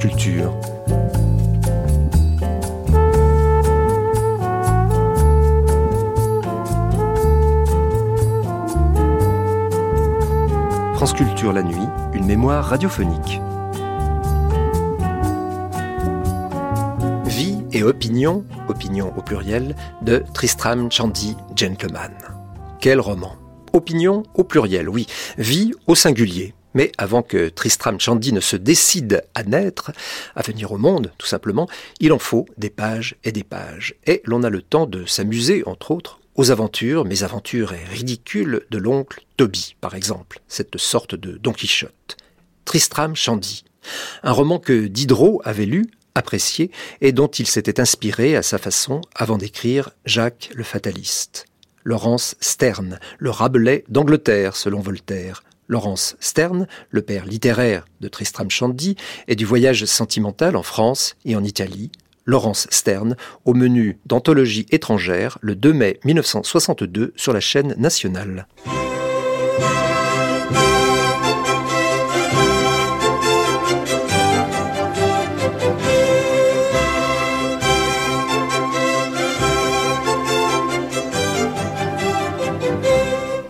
France Culture. La nuit, une mémoire radiophonique. Vie et opinion, opinion au pluriel, de Tristram Shandy Gentleman. Quel roman? Opinion au pluriel, oui. Vie au singulier. Mais avant que Tristram Shandy ne se décide à naître, à venir au monde, tout simplement, il en faut des pages et des pages. Et l'on a le temps de s'amuser, entre autres, aux aventures, mes aventures et ridicules de l'oncle Toby, par exemple, cette sorte de Don Quichotte. Tristram Shandy, un roman que Diderot avait lu, apprécié, et dont il s'était inspiré à sa façon avant d'écrire Jacques le Fataliste. Laurence Sterne, le Rabelais d'Angleterre, selon Voltaire. Laurence Sterne, le père littéraire de Tristram Shandy et du voyage sentimental en France et en Italie. Laurence Sterne, au menu d'anthologie étrangère le 2 mai 1962 sur la chaîne nationale.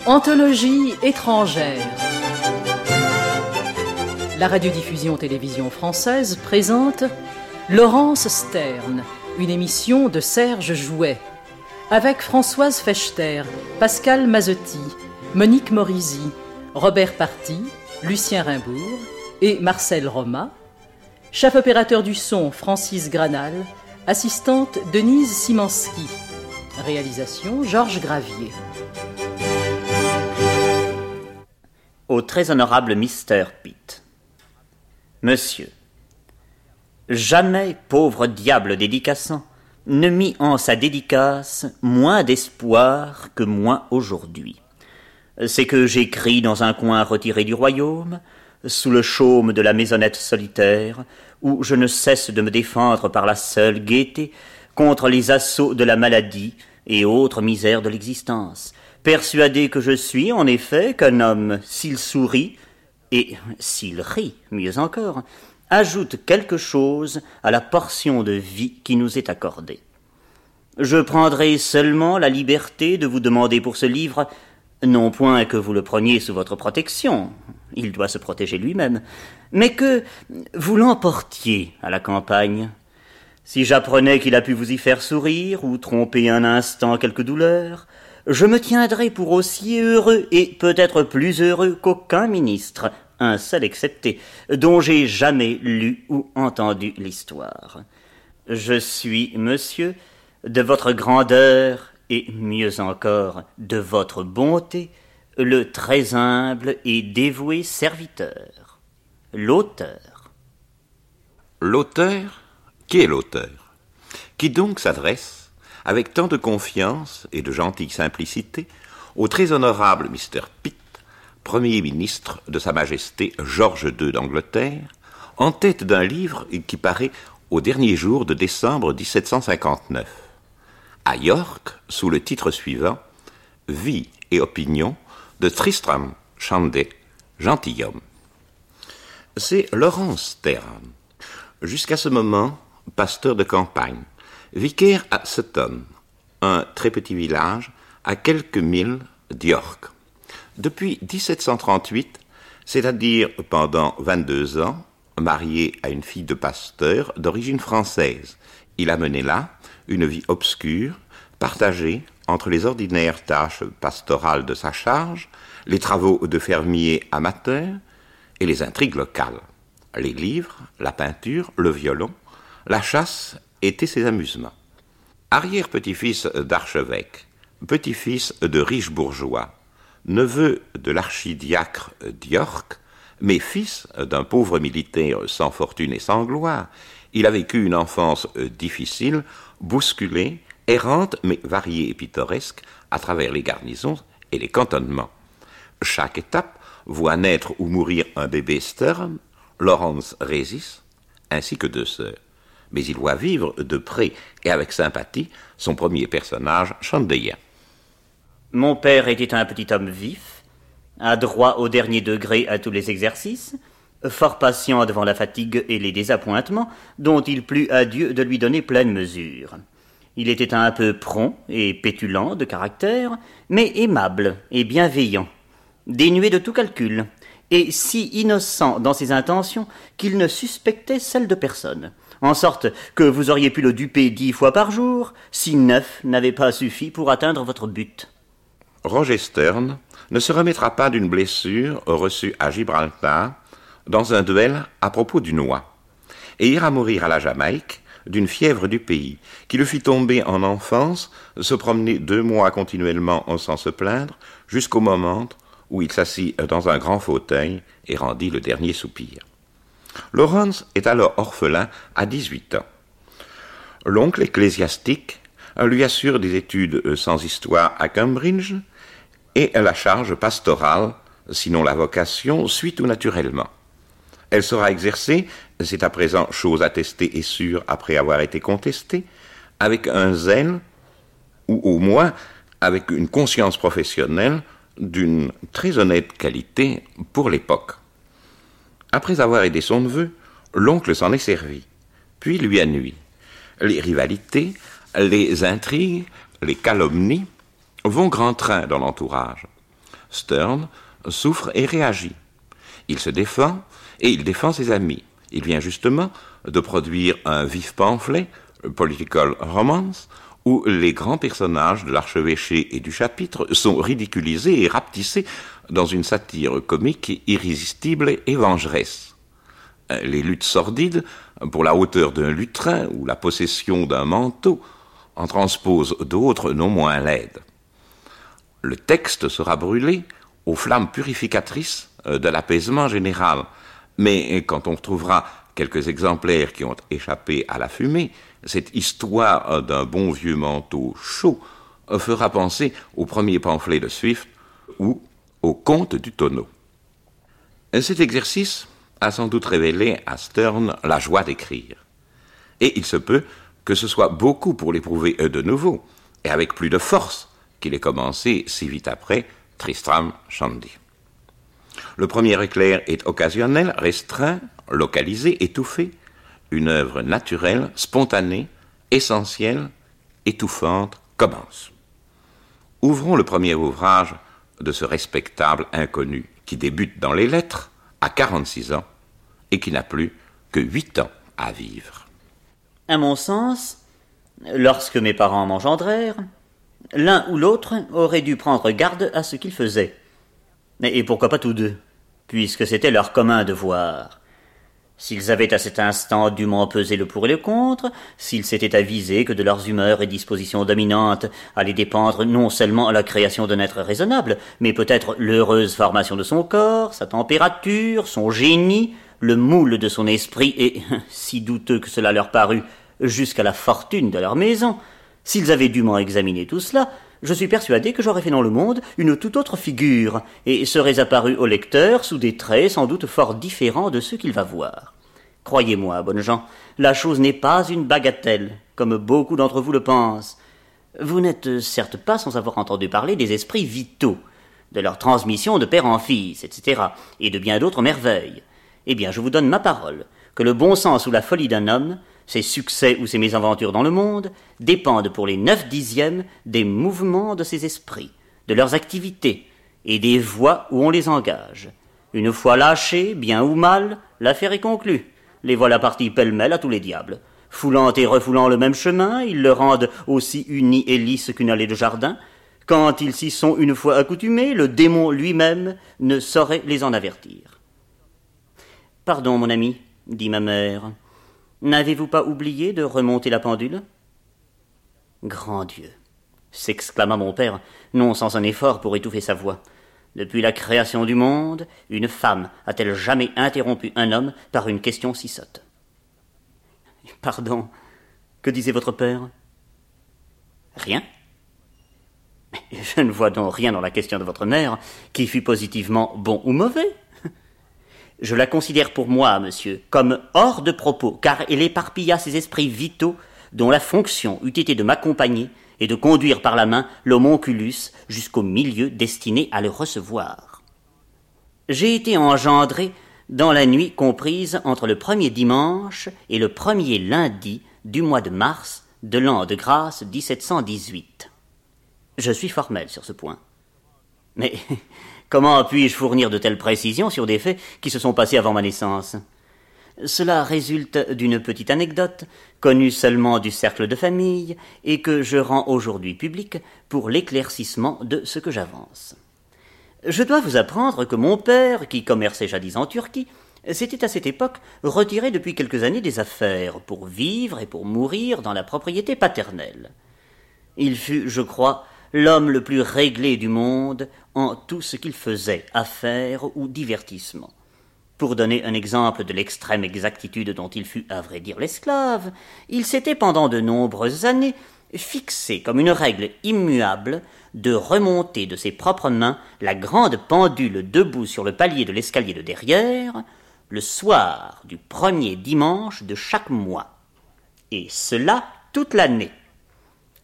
Anthologie étrangère. La radiodiffusion télévision française présente Laurence Sterne, une émission de Serge Jouet, avec Françoise Fechter, Pascal Mazotti, Monique Morisi, Robert Party, Lucien Rimbourg et Marcel Roma, chef opérateur du son Francis Granal, assistante Denise Simanski, réalisation Georges Gravier. Au très honorable Mister Pitt. Monsieur, jamais pauvre diable dédicaçant ne mit en sa dédicace moins d'espoir que moi aujourd'hui. C'est que j'écris dans un coin retiré du royaume, sous le chaume de la maisonnette solitaire, où je ne cesse de me défendre par la seule gaieté contre les assauts de la maladie et autres misères de l'existence, persuadé que je suis, en effet, qu'un homme, s'il sourit, et s'il rit, mieux encore, ajoute quelque chose à la portion de vie qui nous est accordée. Je prendrai seulement la liberté de vous demander pour ce livre, non point que vous le preniez sous votre protection, il doit se protéger lui-même, mais que vous l'emportiez à la campagne. Si j'apprenais qu'il a pu vous y faire sourire ou tromper un instant quelque douleur, je me tiendrai pour aussi heureux et peut-être plus heureux qu'aucun ministre, un seul excepté, dont j'ai jamais lu ou entendu l'histoire. Je suis, monsieur, de votre grandeur et mieux encore de votre bonté, le très humble et dévoué serviteur, l'auteur. L'auteur? Qui est l'auteur? Qui donc s'adresse, avec tant de confiance et de gentille simplicité, au très honorable Mr. Pitt, Premier ministre de Sa Majesté George II d'Angleterre, en tête d'un livre qui paraît au dernier jour de décembre 1759, à York, sous le titre suivant Vie et opinion de Tristram Shandy, gentilhomme. C'est Laurence Sterne, jusqu'à ce moment pasteur de campagne, vicaire à Sutton, un très petit village à quelques milles d'York. Depuis 1738, c'est-à-dire pendant 22 ans, marié à une fille de pasteur d'origine française, il a mené là une vie obscure, partagée entre les ordinaires tâches pastorales de sa charge, les travaux de fermier amateur et les intrigues locales. Les livres, la peinture, le violon, la chasse étaient ses amusements. Arrière-petit-fils d'archevêque, petit-fils de riches bourgeois, neveu de l'archidiacre d'York, Mais fils d'un pauvre militaire sans fortune et sans gloire, il a vécu une enfance difficile, bousculée, errante mais variée et pittoresque à travers les garnisons et les cantonnements. Chaque étape voit naître ou mourir un bébé Sturm, Laurence Résis, ainsi que deux sœurs. Mais il voit vivre de près et avec sympathie son premier personnage, Chandéien. Mon père était un petit homme vif, adroit au dernier degré à tous les exercices, fort patient devant la fatigue et les désappointements, dont il plut à Dieu de lui donner pleine mesure. Il était un peu prompt et pétulant de caractère, mais aimable et bienveillant, dénué de tout calcul, et si innocent dans ses intentions qu'il ne suspectait celle de personne, en sorte que vous auriez pu le duper dix fois par jour, si neuf n'avaient pas suffi pour atteindre votre but. Roger Stern ne se remettra pas d'une blessure reçue à Gibraltar dans un duel à propos du noix, et ira mourir à la Jamaïque d'une fièvre du pays, qui le fit tomber en enfance, se promener deux mois continuellement sans se plaindre, jusqu'au moment où il s'assit dans un grand fauteuil et rendit le dernier soupir. Lawrence est alors orphelin à dix-huit ans. L'oncle ecclésiastique lui assure des études sans histoire à Cambridge et la charge pastorale, sinon la vocation, suit tout naturellement. Elle sera exercée, c'est à présent chose attestée et sûre après avoir été contestée, avec un zèle, ou au moins avec une conscience professionnelle d'une très honnête qualité pour l'époque. Après avoir aidé son neveu, l'oncle s'en est servi, puis lui a nui. Les rivalités, les intrigues, les calomnies vont grand train dans l'entourage. Stern souffre et réagit. Il se défend, et il défend ses amis. Il vient justement de produire un vif pamphlet, Political Romance, où les grands personnages de l'archevêché et du chapitre sont ridiculisés et rapetissés dans une satire comique irrésistible et vengeresse. Les luttes sordides, pour la hauteur d'un lutrin ou la possession d'un manteau, en transposent d'autres non moins laides. Le texte sera brûlé aux flammes purificatrices de l'apaisement général, mais quand on retrouvera quelques exemplaires qui ont échappé à la fumée, cette histoire d'un bon vieux manteau chaud fera penser au premier pamphlet de Swift ou au conte du tonneau. Cet exercice a sans doute révélé à Stern la joie d'écrire. Et il se peut que ce soit beaucoup pour l'éprouver de nouveau, et avec plus de force qu'il ait commencé si vite après Tristram Shandy. Le premier éclair est occasionnel, restreint, localisé, étouffé, une œuvre naturelle, spontanée, essentielle, étouffante commence. Ouvrons le premier ouvrage de ce respectable inconnu qui débute dans les lettres à 46 ans et qui n'a plus que 8 ans à vivre. À mon sens, lorsque mes parents m'engendrèrent, l'un ou l'autre aurait dû prendre garde à ce qu'il faisait. Et pourquoi pas tous deux, puisque c'était leur commun devoir. S'ils avaient à cet instant dûment pesé le pour et le contre, s'ils s'étaient avisés que de leurs humeurs et dispositions dominantes allaient dépendre non seulement la création d'un être raisonnable, mais peut-être l'heureuse formation de son corps, sa température, son génie, le moule de son esprit, et, si douteux que cela leur parût, jusqu'à la fortune de leur maison, s'ils avaient dûment examiné tout cela, je suis persuadé que j'aurais fait dans le monde une toute autre figure, et serais apparu au lecteur sous des traits sans doute fort différents de ceux qu'il va voir. Croyez-moi, bonnes gens, la chose n'est pas une bagatelle, comme beaucoup d'entre vous le pensent. Vous n'êtes certes pas sans avoir entendu parler des esprits vitaux, de leur transmission de père en fils, etc., et de bien d'autres merveilles. Eh bien, je vous donne ma parole, que le bon sens ou la folie d'un homme ses succès ou ses mésaventures dans le monde dépendent pour les neuf dixièmes des mouvements de ses esprits, de leurs activités et des voies où on les engage. Une fois lâchés, bien ou mal, l'affaire est conclue. Les voilà partis pêle-mêle à tous les diables. Foulant et refoulant le même chemin, ils le rendent aussi uni et lisse qu'une allée de jardin. Quand ils s'y sont une fois accoutumés, le démon lui-même ne saurait les en avertir. Pardon, mon ami, dit ma mère. N'avez-vous pas oublié de remonter la pendule? Grand Dieu! s'exclama mon père, non sans un effort pour étouffer sa voix. Depuis la création du monde, une femme a-t-elle jamais interrompu un homme par une question si sotte? Pardon, que disait votre père? Rien. Je ne vois donc rien dans la question de votre mère qui fût positivement bon ou mauvais. Je la considère pour moi, monsieur, comme hors de propos, car elle éparpilla ses esprits vitaux dont la fonction eût été de m'accompagner et de conduire par la main l'homonculus jusqu'au milieu destiné à le recevoir. J'ai été engendré dans la nuit comprise entre le premier dimanche et le premier lundi du mois de mars de l'an de grâce 1718. Je suis formel sur ce point. Mais comment puis-je fournir de telles précisions sur des faits qui se sont passés avant ma naissance? Cela résulte d'une petite anecdote, connue seulement du cercle de famille, et que je rends aujourd'hui publique pour l'éclaircissement de ce que j'avance. Je dois vous apprendre que mon père, qui commerçait jadis en Turquie, s'était à cette époque retiré depuis quelques années des affaires pour vivre et pour mourir dans la propriété paternelle. Il fut, je crois, l'homme le plus réglé du monde en tout ce qu'il faisait, affaires ou divertissement. Pour donner un exemple de l'extrême exactitude dont il fut à vrai dire l'esclave, il s'était pendant de nombreuses années fixé comme une règle immuable de remonter de ses propres mains la grande pendule debout sur le palier de l'escalier de derrière, le soir du premier dimanche de chaque mois. Et cela toute l'année.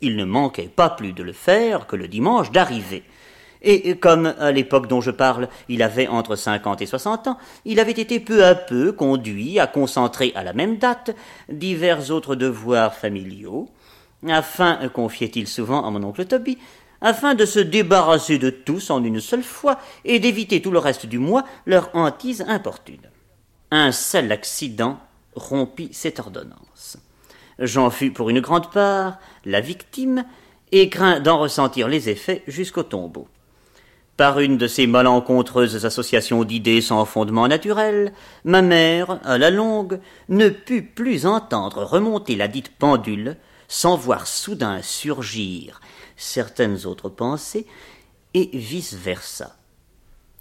Il ne manquait pas plus de le faire que le dimanche d'arrivée, et comme à l'époque dont je parle, il avait entre cinquante et soixante ans, il avait été peu à peu conduit à concentrer à la même date divers autres devoirs familiaux, afin, confiait-il souvent à mon oncle Toby, afin de se débarrasser de tous en une seule fois et d'éviter tout le reste du mois leur hantise importune. Un seul accident rompit cette ordonnance. J'en fus pour une grande part la victime et crains d'en ressentir les effets jusqu'au tombeau. Par une de ces malencontreuses associations d'idées sans fondement naturel, ma mère, à la longue, ne put plus entendre remonter la dite pendule sans voir soudain surgir certaines autres pensées, et vice-versa.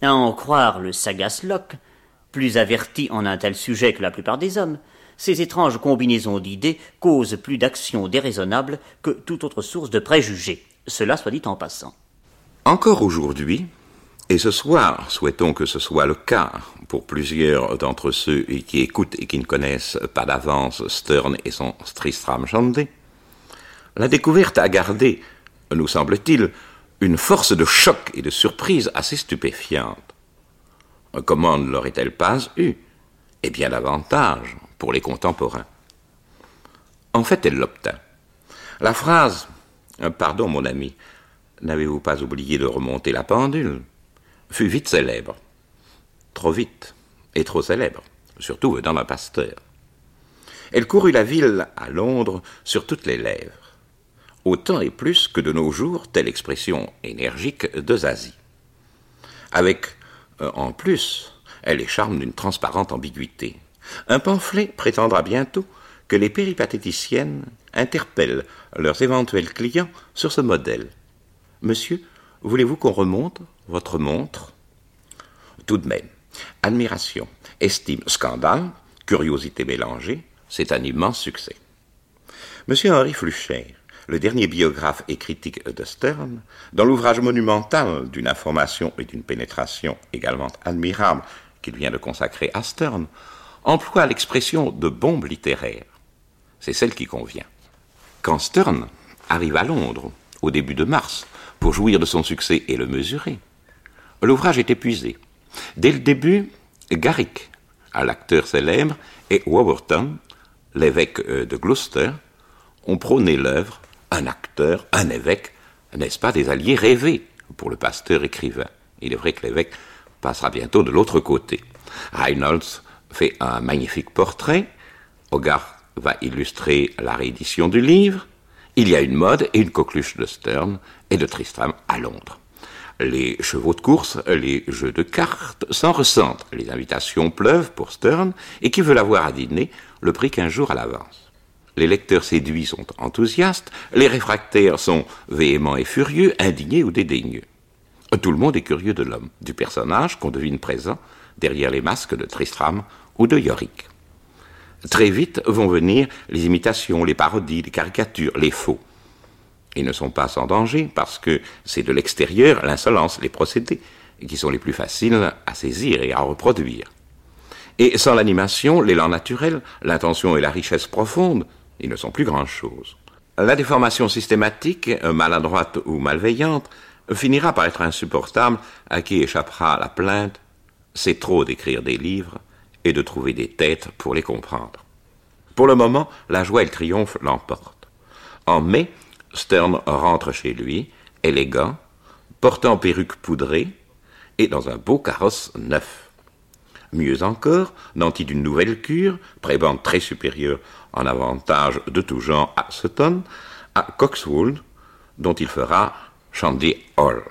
À en croire le sagace Locke, plus averti en un tel sujet que la plupart des hommes, ces étranges combinaisons d'idées causent plus d'actions déraisonnables que toute autre source de préjugés. Cela soit dit en passant. Encore aujourd'hui, et ce soir, souhaitons que ce soit le cas pour plusieurs d'entre ceux qui écoutent et qui ne connaissent pas d'avance Stern et son Tristram Shandy, la découverte a gardé, nous semble-t-il, une force de choc et de surprise assez stupéfiante. Comment ne l'aurait-elle pas eu? Et bien davantage les contemporains. En fait, elle l'obtint. La phrase Pardon, mon ami, n'avez-vous pas oublié de remonter la pendule fut vite célèbre. Trop vite et trop célèbre, surtout venant d'un pasteur. Elle courut la ville à Londres sur toutes les lèvres, autant et plus que de nos jours telle expression énergique de Zazie. Avec, euh, en plus, elle les charmes d'une transparente ambiguïté. Un pamphlet prétendra bientôt que les péripatéticiennes interpellent leurs éventuels clients sur ce modèle. Monsieur, voulez-vous qu'on remonte votre montre? Tout de même, admiration, estime, scandale, curiosité mélangée, c'est un immense succès. Monsieur Henri Flucher, le dernier biographe et critique de Stern, dans l'ouvrage monumental d'une information et d'une pénétration également admirable qu'il vient de consacrer à Stern, emploie l'expression de bombe littéraire. C'est celle qui convient. Quand Stern arrive à Londres, au début de mars, pour jouir de son succès et le mesurer. L'ouvrage est épuisé. Dès le début, Garrick, l'acteur célèbre, et Warburton, l'évêque euh, de Gloucester, ont prôné l'œuvre, un acteur, un évêque, n'est-ce pas des alliés rêvés pour le pasteur écrivain. Il est vrai que l'évêque passera bientôt de l'autre côté. Reynolds fait un magnifique portrait, Hogarth va illustrer la réédition du livre, il y a une mode et une coqueluche de Stern et de Tristram à Londres. Les chevaux de course, les jeux de cartes s'en ressentent. Les invitations pleuvent pour Stern et qui veut l'avoir à dîner le prix qu'un jour à l'avance. Les lecteurs séduits sont enthousiastes, les réfractaires sont véhéments et furieux, indignés ou dédaigneux. Tout le monde est curieux de l'homme, du personnage qu'on devine présent derrière les masques de Tristram ou de Yorick. Très vite vont venir les imitations, les parodies, les caricatures, les faux. Ils ne sont pas sans danger parce que c'est de l'extérieur l'insolence, les procédés, qui sont les plus faciles à saisir et à reproduire. Et sans l'animation, l'élan naturel, l'intention et la richesse profonde, ils ne sont plus grand-chose. La déformation systématique, maladroite ou malveillante, finira par être insupportable à qui échappera la plainte. C'est trop d'écrire des livres et de trouver des têtes pour les comprendre. Pour le moment, la joie et le triomphe l'emportent. En mai, Stern rentre chez lui, élégant, portant perruque poudrée et dans un beau carrosse neuf. Mieux encore, nanti d'une nouvelle cure, prébande très supérieure en avantage de tout genre à Sutton, à Coxwold, dont il fera Shandy Hall.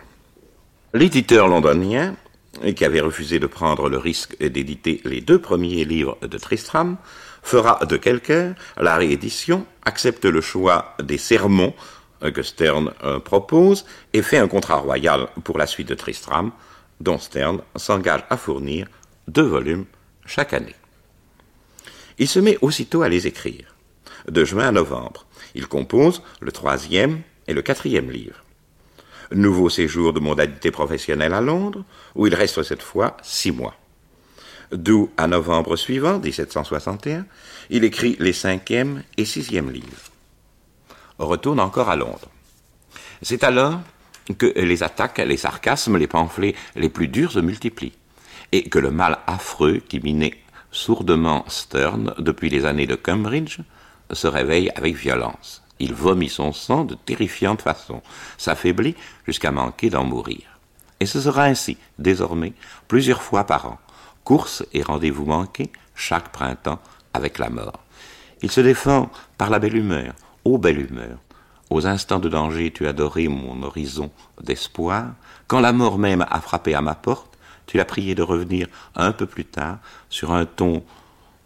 L'éditeur londonien, qui avait refusé de prendre le risque d'éditer les deux premiers livres de Tristram, fera de quelqu'un la réédition, accepte le choix des sermons que Stern euh, propose et fait un contrat royal pour la suite de Tristram, dont Stern s'engage à fournir deux volumes chaque année. Il se met aussitôt à les écrire. De juin à novembre, il compose le troisième et le quatrième livre. Nouveau séjour de modalité professionnelle à Londres, où il reste cette fois six mois. D'où à novembre suivant, 1761, il écrit les cinquième et sixième livres. Retourne encore à Londres. C'est alors que les attaques, les sarcasmes, les pamphlets les plus durs se multiplient, et que le mal affreux qui minait sourdement Stern depuis les années de Cambridge se réveille avec violence. Il vomit son sang de terrifiante façon, s'affaiblit jusqu'à manquer d'en mourir. Et ce sera ainsi, désormais, plusieurs fois par an, course et rendez-vous manqués, chaque printemps, avec la mort. Il se défend par la belle humeur, ô belle humeur. Aux instants de danger, tu as doré mon horizon d'espoir. Quand la mort même a frappé à ma porte, tu l'as prié de revenir un peu plus tard sur un ton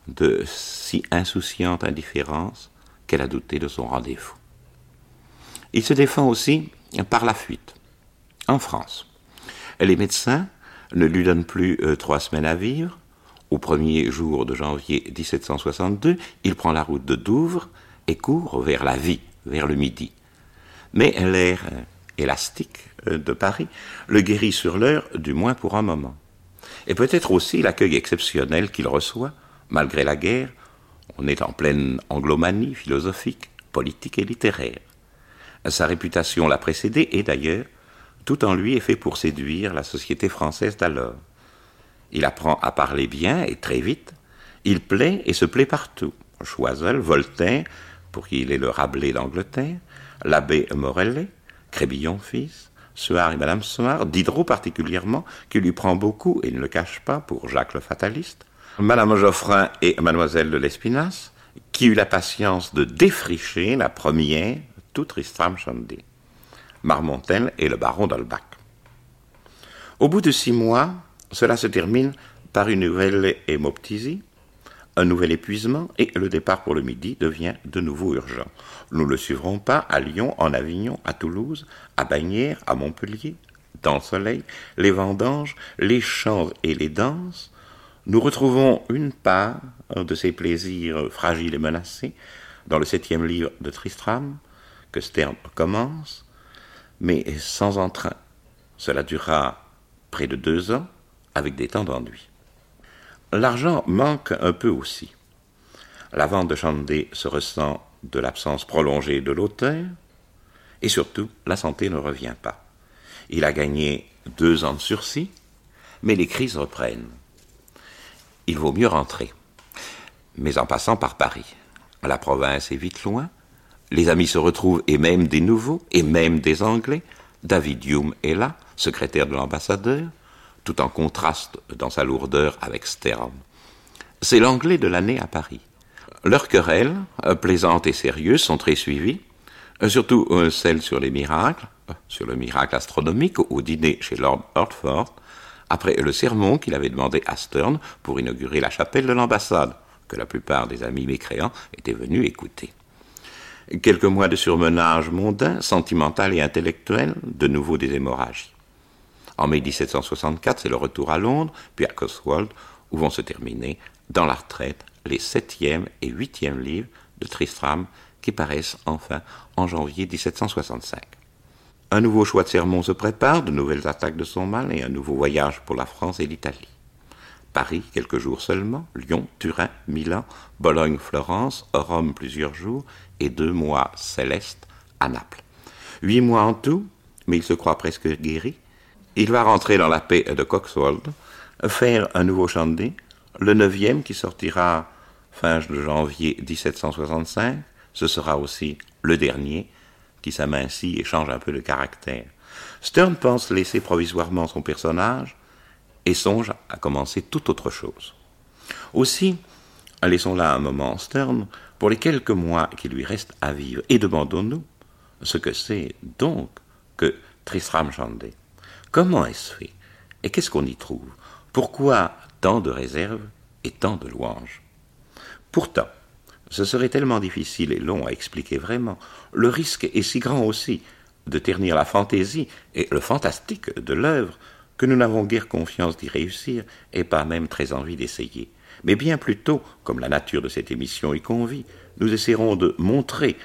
de si insouciante indifférence qu'elle a douté de son rendez-vous. Il se défend aussi par la fuite, en France. Les médecins ne lui donnent plus euh, trois semaines à vivre. Au premier jour de janvier 1762, il prend la route de Douvres et court vers la vie, vers le midi. Mais l'air euh, élastique euh, de Paris le guérit sur l'heure, du moins pour un moment. Et peut-être aussi l'accueil exceptionnel qu'il reçoit, malgré la guerre, on est en pleine anglomanie philosophique, politique et littéraire. Sa réputation l'a précédé et d'ailleurs, tout en lui est fait pour séduire la société française d'alors. Il apprend à parler bien et très vite. Il plaît et se plaît partout. Choiseul, Voltaire, pour qui il est le Rabelais d'Angleterre, l'abbé Morellet, Crébillon fils, Suard et Madame Suard, Diderot particulièrement, qui lui prend beaucoup et ne le cache pas pour Jacques le fataliste, Madame Geoffrin et Mademoiselle de l'Espinasse, qui eut la patience de défricher la première, tout Tristram Shandy, Marmontel et le baron d'Holbach. Au bout de six mois, cela se termine par une nouvelle hémoptysie, un nouvel épuisement et le départ pour le midi devient de nouveau urgent. Nous ne le suivrons pas à Lyon, en Avignon, à Toulouse, à Bagnères, à Montpellier, dans le soleil, les vendanges, les chants et les danses, nous retrouvons une part de ces plaisirs fragiles et menacés dans le septième livre de Tristram, que Stern commence, mais sans entrain. Cela durera près de deux ans, avec des temps d'ennui. L'argent manque un peu aussi. La vente de Chandé se ressent de l'absence prolongée de l'auteur, et surtout, la santé ne revient pas. Il a gagné deux ans de sursis, mais les crises reprennent il vaut mieux rentrer. Mais en passant par Paris. La province est vite loin. Les amis se retrouvent, et même des nouveaux, et même des Anglais. David Hume est là, secrétaire de l'ambassadeur, tout en contraste dans sa lourdeur avec Stern. C'est l'anglais de l'année à Paris. Leurs querelles, plaisantes et sérieuses, sont très suivies, surtout euh, celle sur les miracles, euh, sur le miracle astronomique au dîner chez Lord Hertford, après le sermon qu'il avait demandé à Stern pour inaugurer la chapelle de l'ambassade, que la plupart des amis mécréants étaient venus écouter. Quelques mois de surmenage mondain, sentimental et intellectuel, de nouveau des hémorragies. En mai 1764, c'est le retour à Londres, puis à Cotswold, où vont se terminer, dans la retraite, les septième et huitième livres de Tristram qui paraissent enfin en janvier 1765. Un nouveau choix de sermon se prépare, de nouvelles attaques de son mal et un nouveau voyage pour la France et l'Italie. Paris quelques jours seulement, Lyon, Turin, Milan, Bologne, Florence, Rome plusieurs jours et deux mois célestes à Naples. Huit mois en tout, mais il se croit presque guéri. Il va rentrer dans la paix de Coxwold, faire un nouveau chandé, le neuvième qui sortira fin de janvier 1765, ce sera aussi le dernier, qui s'amincit et change un peu de caractère. Stern pense laisser provisoirement son personnage et songe à commencer tout autre chose. Aussi, laissons là un moment Stern pour les quelques mois qui lui restent à vivre et demandons-nous ce que c'est donc que Tristram Shandy. Comment est-ce fait et qu'est-ce qu'on y trouve? Pourquoi tant de réserves et tant de louanges? Pourtant, ce serait tellement difficile et long à expliquer vraiment. Le risque est si grand aussi de ternir la fantaisie et le fantastique de l'œuvre que nous n'avons guère confiance d'y réussir et pas même très envie d'essayer. Mais bien plutôt, comme la nature de cette émission y convie, nous essaierons de montrer,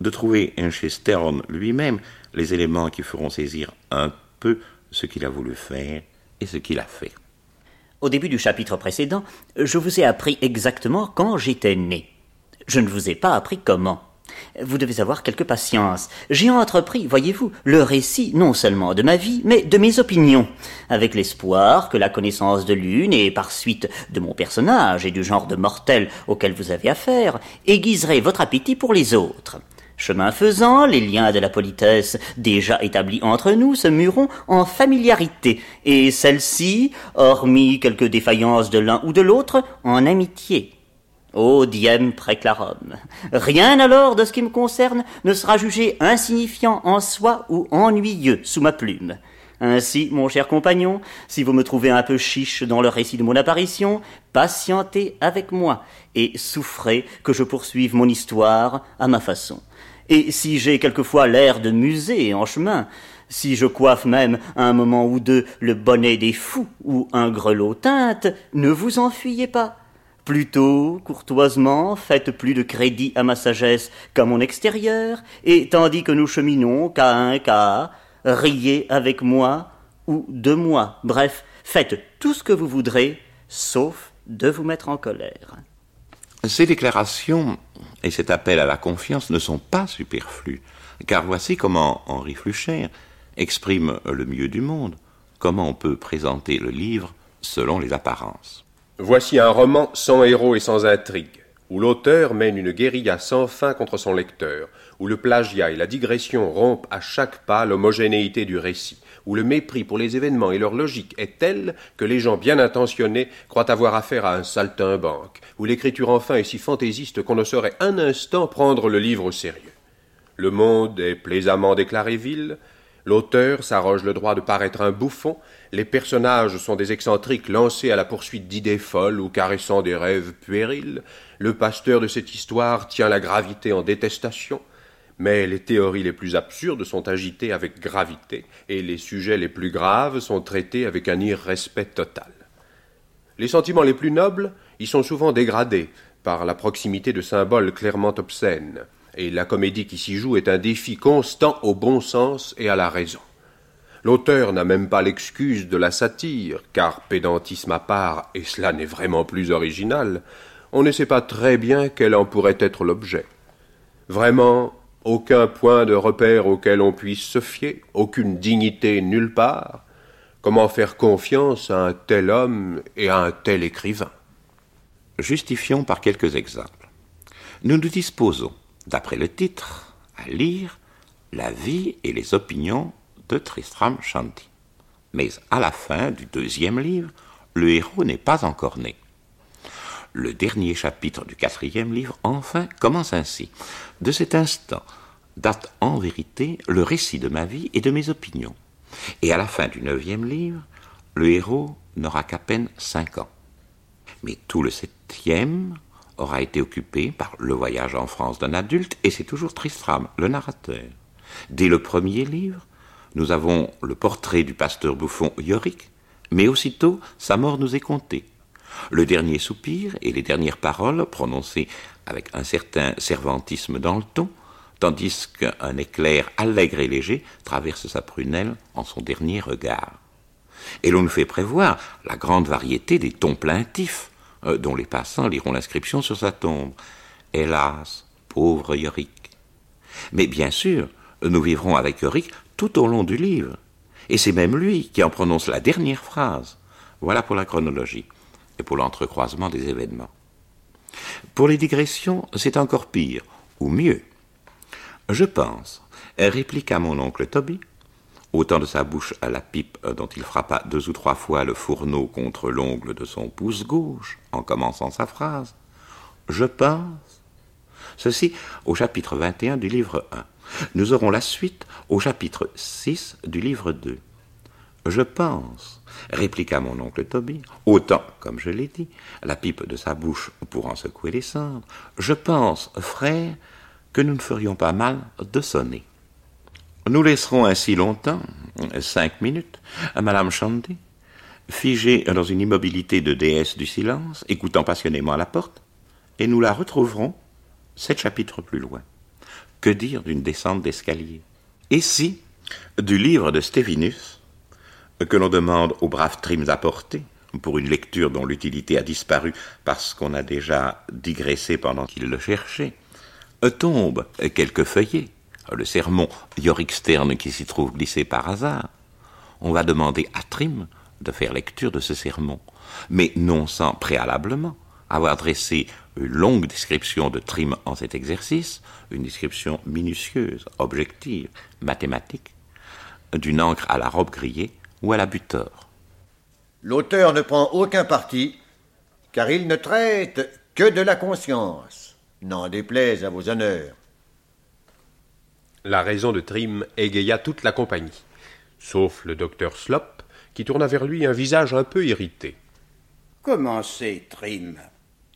de trouver chez Stern lui-même les éléments qui feront saisir un peu ce qu'il a voulu faire et ce qu'il a fait. Au début du chapitre précédent, je vous ai appris exactement quand j'étais né. Je ne vous ai pas appris comment. Vous devez avoir quelque patience. J'ai entrepris, voyez-vous, le récit non seulement de ma vie, mais de mes opinions, avec l'espoir que la connaissance de l'une et par suite de mon personnage et du genre de mortel auquel vous avez affaire aiguiserait votre appétit pour les autres. Chemin faisant, les liens de la politesse déjà établis entre nous se muront en familiarité, et celle-ci, hormis quelques défaillances de l'un ou de l'autre, en amitié. Ô diem préclarum. Rien alors de ce qui me concerne ne sera jugé insignifiant en soi ou ennuyeux sous ma plume. Ainsi, mon cher compagnon, si vous me trouvez un peu chiche dans le récit de mon apparition, patientez avec moi et souffrez que je poursuive mon histoire à ma façon. Et si j'ai quelquefois l'air de musée en chemin, si je coiffe même un moment ou deux le bonnet des fous ou un grelot teinte, ne vous enfuyez pas. Plutôt, courtoisement, faites plus de crédit à ma sagesse qu'à mon extérieur, et tandis que nous cheminons qu'à un quart, riez avec moi ou de moi. Bref, faites tout ce que vous voudrez, sauf de vous mettre en colère. Ces déclarations et cet appel à la confiance ne sont pas superflus, car voici comment Henri Flucher exprime le mieux du monde, comment on peut présenter le livre selon les apparences. Voici un roman sans héros et sans intrigue, où l'auteur mène une guérilla sans fin contre son lecteur, où le plagiat et la digression rompent à chaque pas l'homogénéité du récit, où le mépris pour les événements et leur logique est tel que les gens bien intentionnés croient avoir affaire à un saltimbanque, où l'écriture enfin est si fantaisiste qu'on ne saurait un instant prendre le livre au sérieux. Le monde est plaisamment déclaré vil, L'auteur s'arroge le droit de paraître un bouffon, les personnages sont des excentriques lancés à la poursuite d'idées folles ou caressant des rêves puérils, le pasteur de cette histoire tient la gravité en détestation, mais les théories les plus absurdes sont agitées avec gravité, et les sujets les plus graves sont traités avec un irrespect total. Les sentiments les plus nobles y sont souvent dégradés par la proximité de symboles clairement obscènes et la comédie qui s'y joue est un défi constant au bon sens et à la raison. L'auteur n'a même pas l'excuse de la satire, car pédantisme à part, et cela n'est vraiment plus original, on ne sait pas très bien quel en pourrait être l'objet. Vraiment, aucun point de repère auquel on puisse se fier, aucune dignité nulle part. Comment faire confiance à un tel homme et à un tel écrivain? Justifions par quelques exemples. Nous nous disposons d'après le titre, à lire la vie et les opinions de Tristram Shandy. Mais à la fin du deuxième livre, le héros n'est pas encore né. Le dernier chapitre du quatrième livre, enfin, commence ainsi. De cet instant date en vérité le récit de ma vie et de mes opinions. Et à la fin du neuvième livre, le héros n'aura qu'à peine cinq ans. Mais tout le septième aura été occupé par le voyage en France d'un adulte, et c'est toujours Tristram, le narrateur. Dès le premier livre, Nous avons le portrait du pasteur bouffon Yorick, mais aussitôt sa mort nous est contée. Le dernier soupir et les dernières paroles, prononcées avec un certain servantisme dans le ton, tandis qu'un éclair allègre et léger traverse sa prunelle en son dernier regard. Et l'on nous fait prévoir la grande variété des tons plaintifs, euh, dont les passants liront l'inscription sur sa tombe. Hélas, pauvre Yorick. Mais bien sûr, nous vivrons avec Yorick tout au long du livre. Et c'est même lui qui en prononce la dernière phrase. Voilà pour la chronologie et pour l'entrecroisement des événements. Pour les digressions, c'est encore pire, ou mieux. Je pense, répliqua mon oncle Toby, autant de sa bouche à la pipe dont il frappa deux ou trois fois le fourneau contre l'ongle de son pouce gauche en commençant sa phrase. Je pense. Ceci au chapitre 21 du livre 1. Nous aurons la suite au chapitre 6 du livre 2. Je pense, répliqua mon oncle Toby, autant, comme je l'ai dit, la pipe de sa bouche pour en secouer les cendres, je pense, frère, que nous ne ferions pas mal de sonner. Nous laisserons ainsi longtemps, cinq minutes, Madame Shandy, figée dans une immobilité de déesse du silence, écoutant passionnément à la porte, et nous la retrouverons sept chapitres plus loin. Que dire d'une descente d'escalier? Et si, du livre de Stévinus, que l'on demande aux braves trims apportés, pour une lecture dont l'utilité a disparu parce qu'on a déjà digressé pendant qu'il le cherchait, tombe quelques feuillets, le sermon Yorick Stern qui s'y trouve glissé par hasard, on va demander à Trim de faire lecture de ce sermon, mais non sans préalablement avoir dressé une longue description de Trim en cet exercice, une description minutieuse, objective, mathématique, d'une encre à la robe grillée ou à la butor. L'auteur ne prend aucun parti, car il ne traite que de la conscience, n'en déplaise à vos honneurs. La raison de Trim égaya toute la compagnie, sauf le docteur Slop, qui tourna vers lui un visage un peu irrité. Commencez, Trim,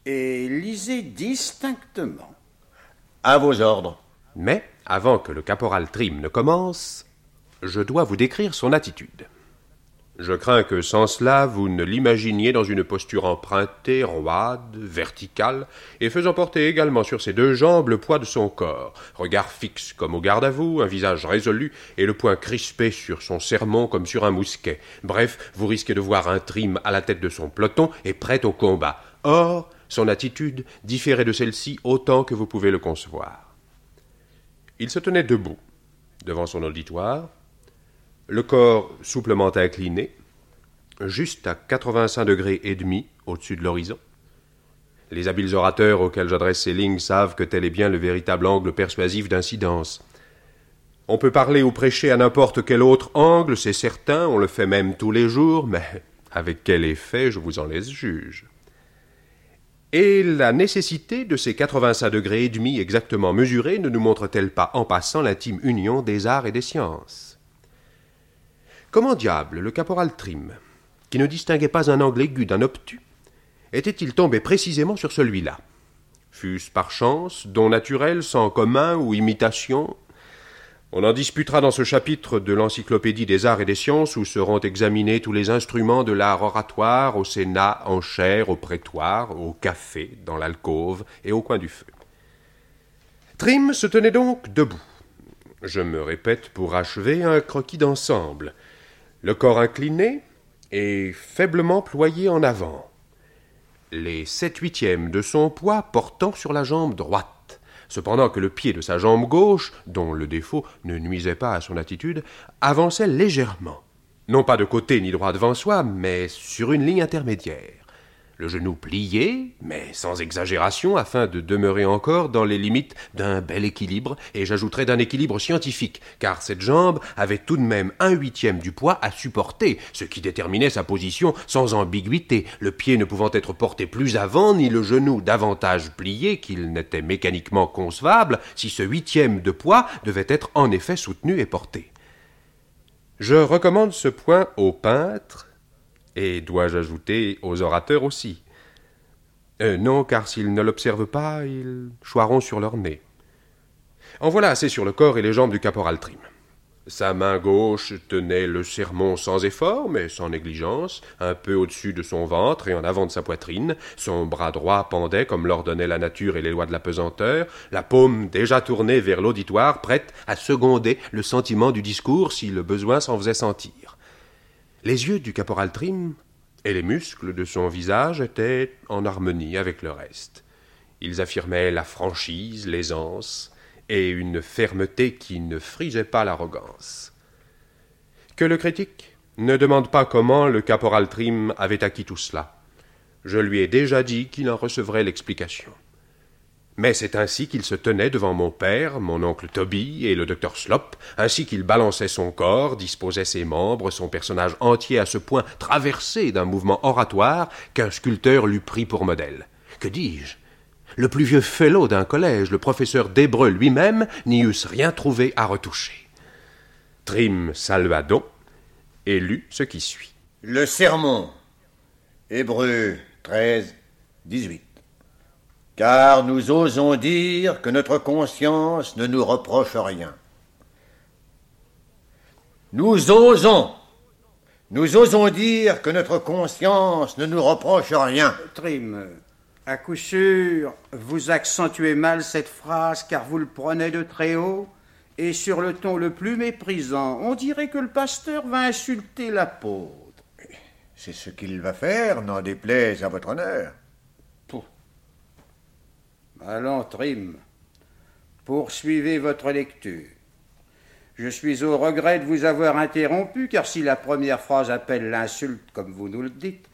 et lisez distinctement. À vos ordres. Mais, avant que le caporal Trim ne commence, je dois vous décrire son attitude. Je crains que sans cela vous ne l'imaginiez dans une posture empruntée, roide, verticale, et faisant porter également sur ses deux jambes le poids de son corps, regard fixe comme au garde à vous, un visage résolu, et le poing crispé sur son sermon comme sur un mousquet. Bref, vous risquez de voir un trim à la tête de son peloton et prêt au combat. Or, son attitude différait de celle-ci autant que vous pouvez le concevoir. Il se tenait debout, devant son auditoire, le corps souplement incliné, juste à 85 degrés et demi au-dessus de l'horizon. Les habiles orateurs auxquels j'adresse ces lignes savent que tel est bien le véritable angle persuasif d'incidence. On peut parler ou prêcher à n'importe quel autre angle, c'est certain, on le fait même tous les jours, mais avec quel effet je vous en laisse juge. Et la nécessité de ces 85 degrés et demi exactement mesurés ne nous montre-t-elle pas en passant l'intime union des arts et des sciences? Comment diable le caporal Trim, qui ne distinguait pas un angle aigu d'un obtus, était-il tombé précisément sur celui-là? Fût-ce par chance, don naturel, sans commun ou imitation? On en disputera dans ce chapitre de l'Encyclopédie des arts et des sciences où seront examinés tous les instruments de l'art oratoire au Sénat, en chair, au prétoire, au café, dans l'alcôve et au coin du feu. Trim se tenait donc debout. Je me répète pour achever un croquis d'ensemble le corps incliné et faiblement ployé en avant, les sept huitièmes de son poids portant sur la jambe droite, cependant que le pied de sa jambe gauche, dont le défaut ne nuisait pas à son attitude, avançait légèrement, non pas de côté ni droit devant soi, mais sur une ligne intermédiaire le genou plié, mais sans exagération, afin de demeurer encore dans les limites d'un bel équilibre, et j'ajouterai d'un équilibre scientifique, car cette jambe avait tout de même un huitième du poids à supporter, ce qui déterminait sa position sans ambiguïté, le pied ne pouvant être porté plus avant, ni le genou davantage plié qu'il n'était mécaniquement concevable, si ce huitième de poids devait être en effet soutenu et porté. Je recommande ce point aux peintres, et dois-je ajouter aux orateurs aussi? Euh, Non, car s'ils ne l'observent pas, ils choiront sur leur nez. En voilà assez sur le corps et les jambes du caporal Trim. Sa main gauche tenait le sermon sans effort, mais sans négligence, un peu au-dessus de son ventre et en avant de sa poitrine. Son bras droit pendait, comme l'ordonnaient la nature et les lois de la pesanteur, la paume déjà tournée vers l'auditoire, prête à seconder le sentiment du discours si le besoin s'en faisait sentir. Les yeux du caporal Trim et les muscles de son visage étaient en harmonie avec le reste. Ils affirmaient la franchise, l'aisance, et une fermeté qui ne frisait pas l'arrogance. Que le critique ne demande pas comment le caporal Trim avait acquis tout cela. Je lui ai déjà dit qu'il en recevrait l'explication. Mais c'est ainsi qu'il se tenait devant mon père, mon oncle Toby et le docteur Slop, ainsi qu'il balançait son corps, disposait ses membres, son personnage entier à ce point traversé d'un mouvement oratoire qu'un sculpteur l'eût pris pour modèle. Que dis-je? Le plus vieux fellow d'un collège, le professeur d'hébreu lui-même, n'y eusse rien trouvé à retoucher. Trim salua donc et lut ce qui suit. Le sermon. Hébreu 13, 18. Car nous osons dire que notre conscience ne nous reproche rien. Nous osons. Nous osons dire que notre conscience ne nous reproche rien. Trim, à coup sûr, vous accentuez mal cette phrase car vous le prenez de très haut et sur le ton le plus méprisant. On dirait que le pasteur va insulter l'apôtre. C'est ce qu'il va faire, n'en déplaise à votre honneur. Allons, Trim, poursuivez votre lecture. Je suis au regret de vous avoir interrompu, car si la première phrase appelle l'insulte, comme vous nous le dites,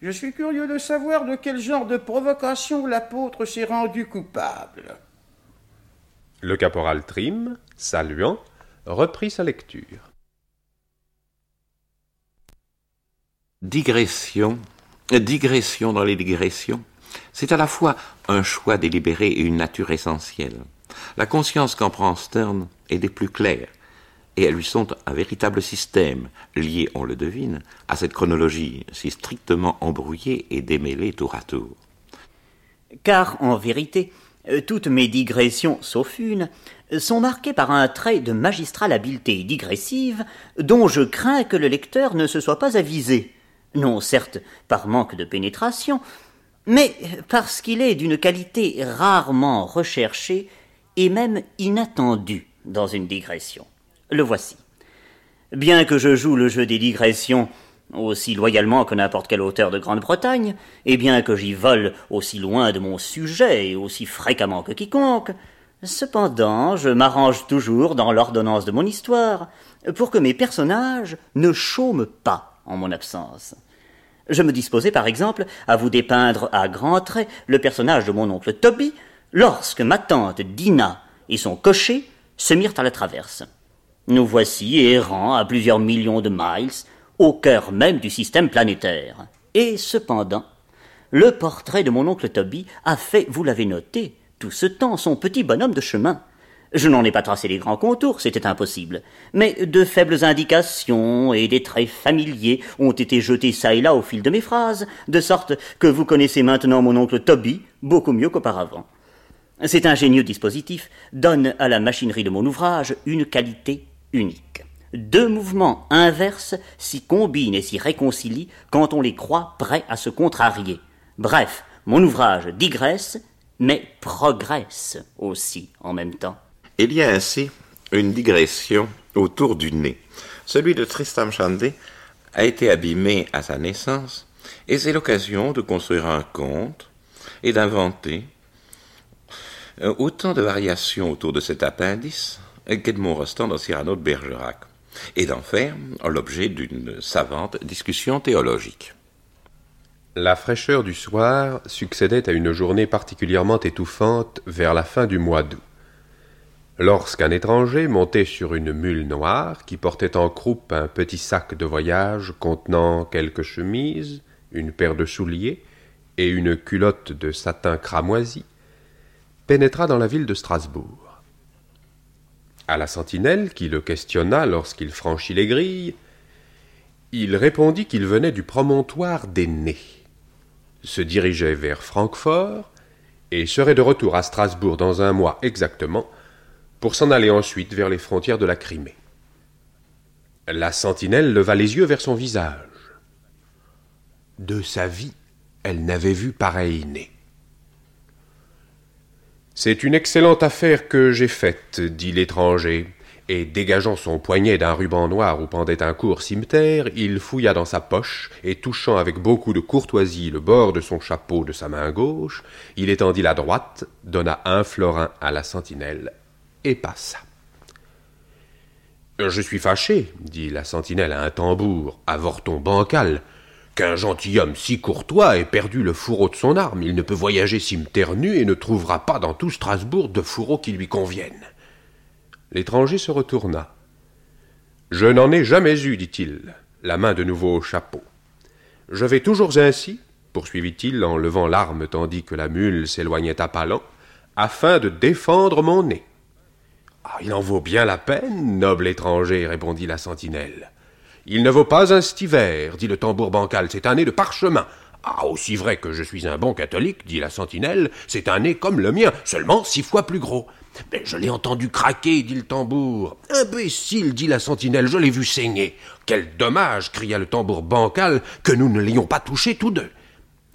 je suis curieux de savoir de quel genre de provocation l'apôtre s'est rendu coupable. Le caporal Trim, saluant, reprit sa lecture. Digression, digression dans les digressions, c'est à la fois un choix délibéré et une nature essentielle. La conscience qu'en prend Stern est des plus claires, et elles lui sont un véritable système, lié, on le devine, à cette chronologie si strictement embrouillée et démêlée tour à tour. Car, en vérité, euh, toutes mes digressions, sauf une, sont marquées par un trait de magistrale habileté digressive dont je crains que le lecteur ne se soit pas avisé. Non, certes, par manque de pénétration, mais parce qu'il est d'une qualité rarement recherchée et même inattendue dans une digression. Le voici. Bien que je joue le jeu des digressions aussi loyalement que n'importe quel auteur de Grande-Bretagne, et bien que j'y vole aussi loin de mon sujet et aussi fréquemment que quiconque, cependant je m'arrange toujours dans l'ordonnance de mon histoire pour que mes personnages ne chôment pas en mon absence. Je me disposais par exemple à vous dépeindre à grands traits le personnage de mon oncle Toby lorsque ma tante Dina et son cocher se mirent à la traverse. Nous voici errants à plusieurs millions de miles, au cœur même du système planétaire. Et cependant, le portrait de mon oncle Toby a fait, vous l'avez noté, tout ce temps son petit bonhomme de chemin. Je n'en ai pas tracé les grands contours, c'était impossible. Mais de faibles indications et des traits familiers ont été jetés çà et là au fil de mes phrases, de sorte que vous connaissez maintenant mon oncle Toby beaucoup mieux qu'auparavant. Cet ingénieux dispositif donne à la machinerie de mon ouvrage une qualité unique. Deux mouvements inverses s'y combinent et s'y réconcilient quand on les croit prêts à se contrarier. Bref, mon ouvrage digresse, mais progresse aussi en même temps. Il y a ainsi une digression autour du nez. Celui de Tristram Shandy a été abîmé à sa naissance, et c'est l'occasion de construire un conte et d'inventer euh, autant de variations autour de cet appendice qu'Edmond Rostand dans Cyrano de Bergerac, et d'en faire l'objet d'une savante discussion théologique. La fraîcheur du soir succédait à une journée particulièrement étouffante vers la fin du mois d'août. Lorsqu'un étranger montait sur une mule noire qui portait en croupe un petit sac de voyage contenant quelques chemises, une paire de souliers et une culotte de satin cramoisi, pénétra dans la ville de Strasbourg. À la sentinelle qui le questionna lorsqu'il franchit les grilles, il répondit qu'il venait du promontoire des Nez, se dirigeait vers Francfort et serait de retour à Strasbourg dans un mois exactement pour s'en aller ensuite vers les frontières de la Crimée. La sentinelle leva les yeux vers son visage. De sa vie, elle n'avait vu pareil nez. C'est une excellente affaire que j'ai faite, dit l'étranger, et dégageant son poignet d'un ruban noir où pendait un court cimeterre, il fouilla dans sa poche, et touchant avec beaucoup de courtoisie le bord de son chapeau de sa main gauche, il étendit la droite, donna un florin à la sentinelle, et passa. Je suis fâché, dit la sentinelle à un tambour, avorton bancal, qu'un gentilhomme si courtois ait perdu le fourreau de son arme. Il ne peut voyager cimeterre nu et ne trouvera pas dans tout Strasbourg de fourreau qui lui convienne. L'étranger se retourna. Je n'en ai jamais eu, dit-il, la main de nouveau au chapeau. Je vais toujours ainsi, poursuivit-il en levant l'arme tandis que la mule s'éloignait à pas lents, afin de défendre mon nez. Ah, il en vaut bien la peine, noble étranger, répondit la sentinelle. Il ne vaut pas un stiver, dit le tambour bancal, c'est un nez de parchemin. Ah, aussi vrai que je suis un bon catholique, dit la sentinelle, c'est un nez comme le mien, seulement six fois plus gros. Mais je l'ai entendu craquer, dit le tambour. Imbécile, dit la sentinelle, je l'ai vu saigner. Quel dommage, cria le tambour bancal, que nous ne l'ayons pas touché tous deux.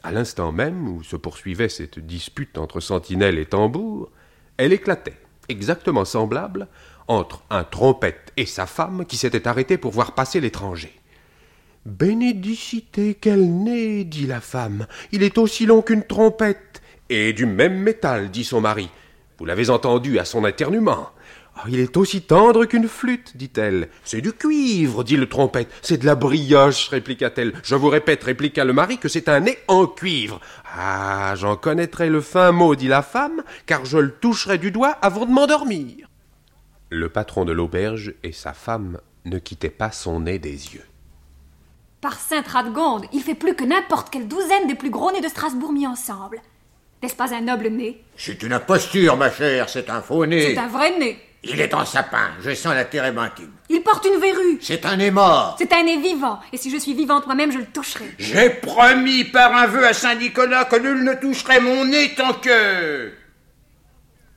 À l'instant même où se poursuivait cette dispute entre sentinelle et tambour, elle éclatait exactement semblable entre un trompette et sa femme qui s'étaient arrêtés pour voir passer l'étranger. Bénédicité, quel nez, dit la femme. Il est aussi long qu'une trompette. Et du même métal, dit son mari. Vous l'avez entendu à son éternuement. Ah, il est aussi tendre qu'une flûte, dit-elle. C'est du cuivre, dit le trompette. C'est de la brioche, répliqua-t-elle. Je vous répète, répliqua le mari, que c'est un nez en cuivre. Ah, j'en connaîtrai le fin mot, dit la femme, car je le toucherai du doigt avant de m'endormir. Le patron de l'auberge et sa femme ne quittaient pas son nez des yeux. Par sainte Radegonde, il fait plus que n'importe quelle douzaine des plus gros nez de Strasbourg mis ensemble. N'est-ce pas un noble nez C'est une imposture, ma chère, c'est un faux nez. C'est un vrai nez. Il est en sapin, je sens la térébenthine. Il porte une verrue. C'est un nez mort. C'est un nez vivant, et si je suis vivante moi-même, je le toucherai. J'ai promis par un vœu à Saint-Nicolas que nul ne toucherait mon nez tant que...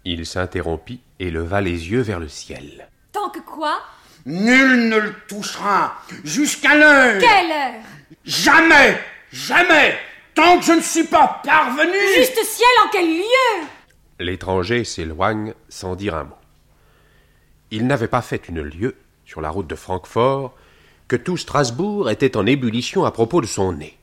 Il s'interrompit et leva les yeux vers le ciel. Tant que quoi? Nul ne le touchera jusqu'à l'heure. Quelle heure? Jamais, jamais, tant que je ne suis pas parvenu. Juste ciel, en quel lieu? L'étranger s'éloigne sans dire un mot. Il n'avait pas fait une lieue, sur la route de Francfort, que tout Strasbourg était en ébullition à propos de son nez.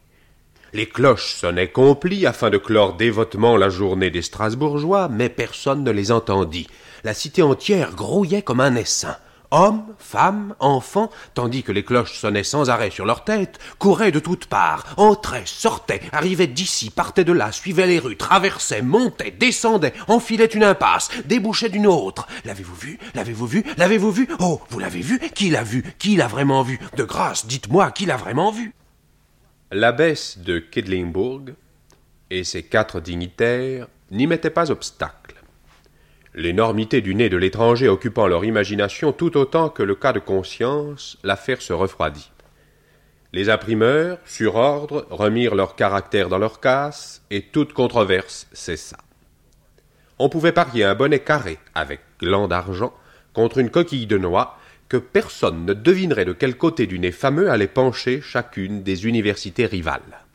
Les cloches sonnaient complies afin de clore dévotement la journée des Strasbourgeois, mais personne ne les entendit. La cité entière grouillait comme un essaim. Hommes, femmes, enfants, tandis que les cloches sonnaient sans arrêt sur leurs têtes, couraient de toutes parts, entraient, sortaient, arrivaient d'ici, partaient de là, suivaient les rues, traversaient, montaient, descendaient, enfilaient une impasse, débouchaient d'une autre. L'avez-vous vu? L'avez-vous vu? L'avez-vous vu? Oh, vous l'avez vu? Qui l'a vu? Qui l'a vraiment vu? De grâce, dites-moi qui l'a vraiment vu? L'abbesse de Kedlingburg et ses quatre dignitaires n'y mettaient pas obstacle l'énormité du nez de l'étranger occupant leur imagination tout autant que le cas de conscience, l'affaire se refroidit. Les imprimeurs, sur ordre, remirent leur caractère dans leur casse, et toute controverse cessa. On pouvait parier un bonnet carré, avec gland d'argent, contre une coquille de noix, que personne ne devinerait de quel côté du nez fameux allait pencher chacune des universités rivales.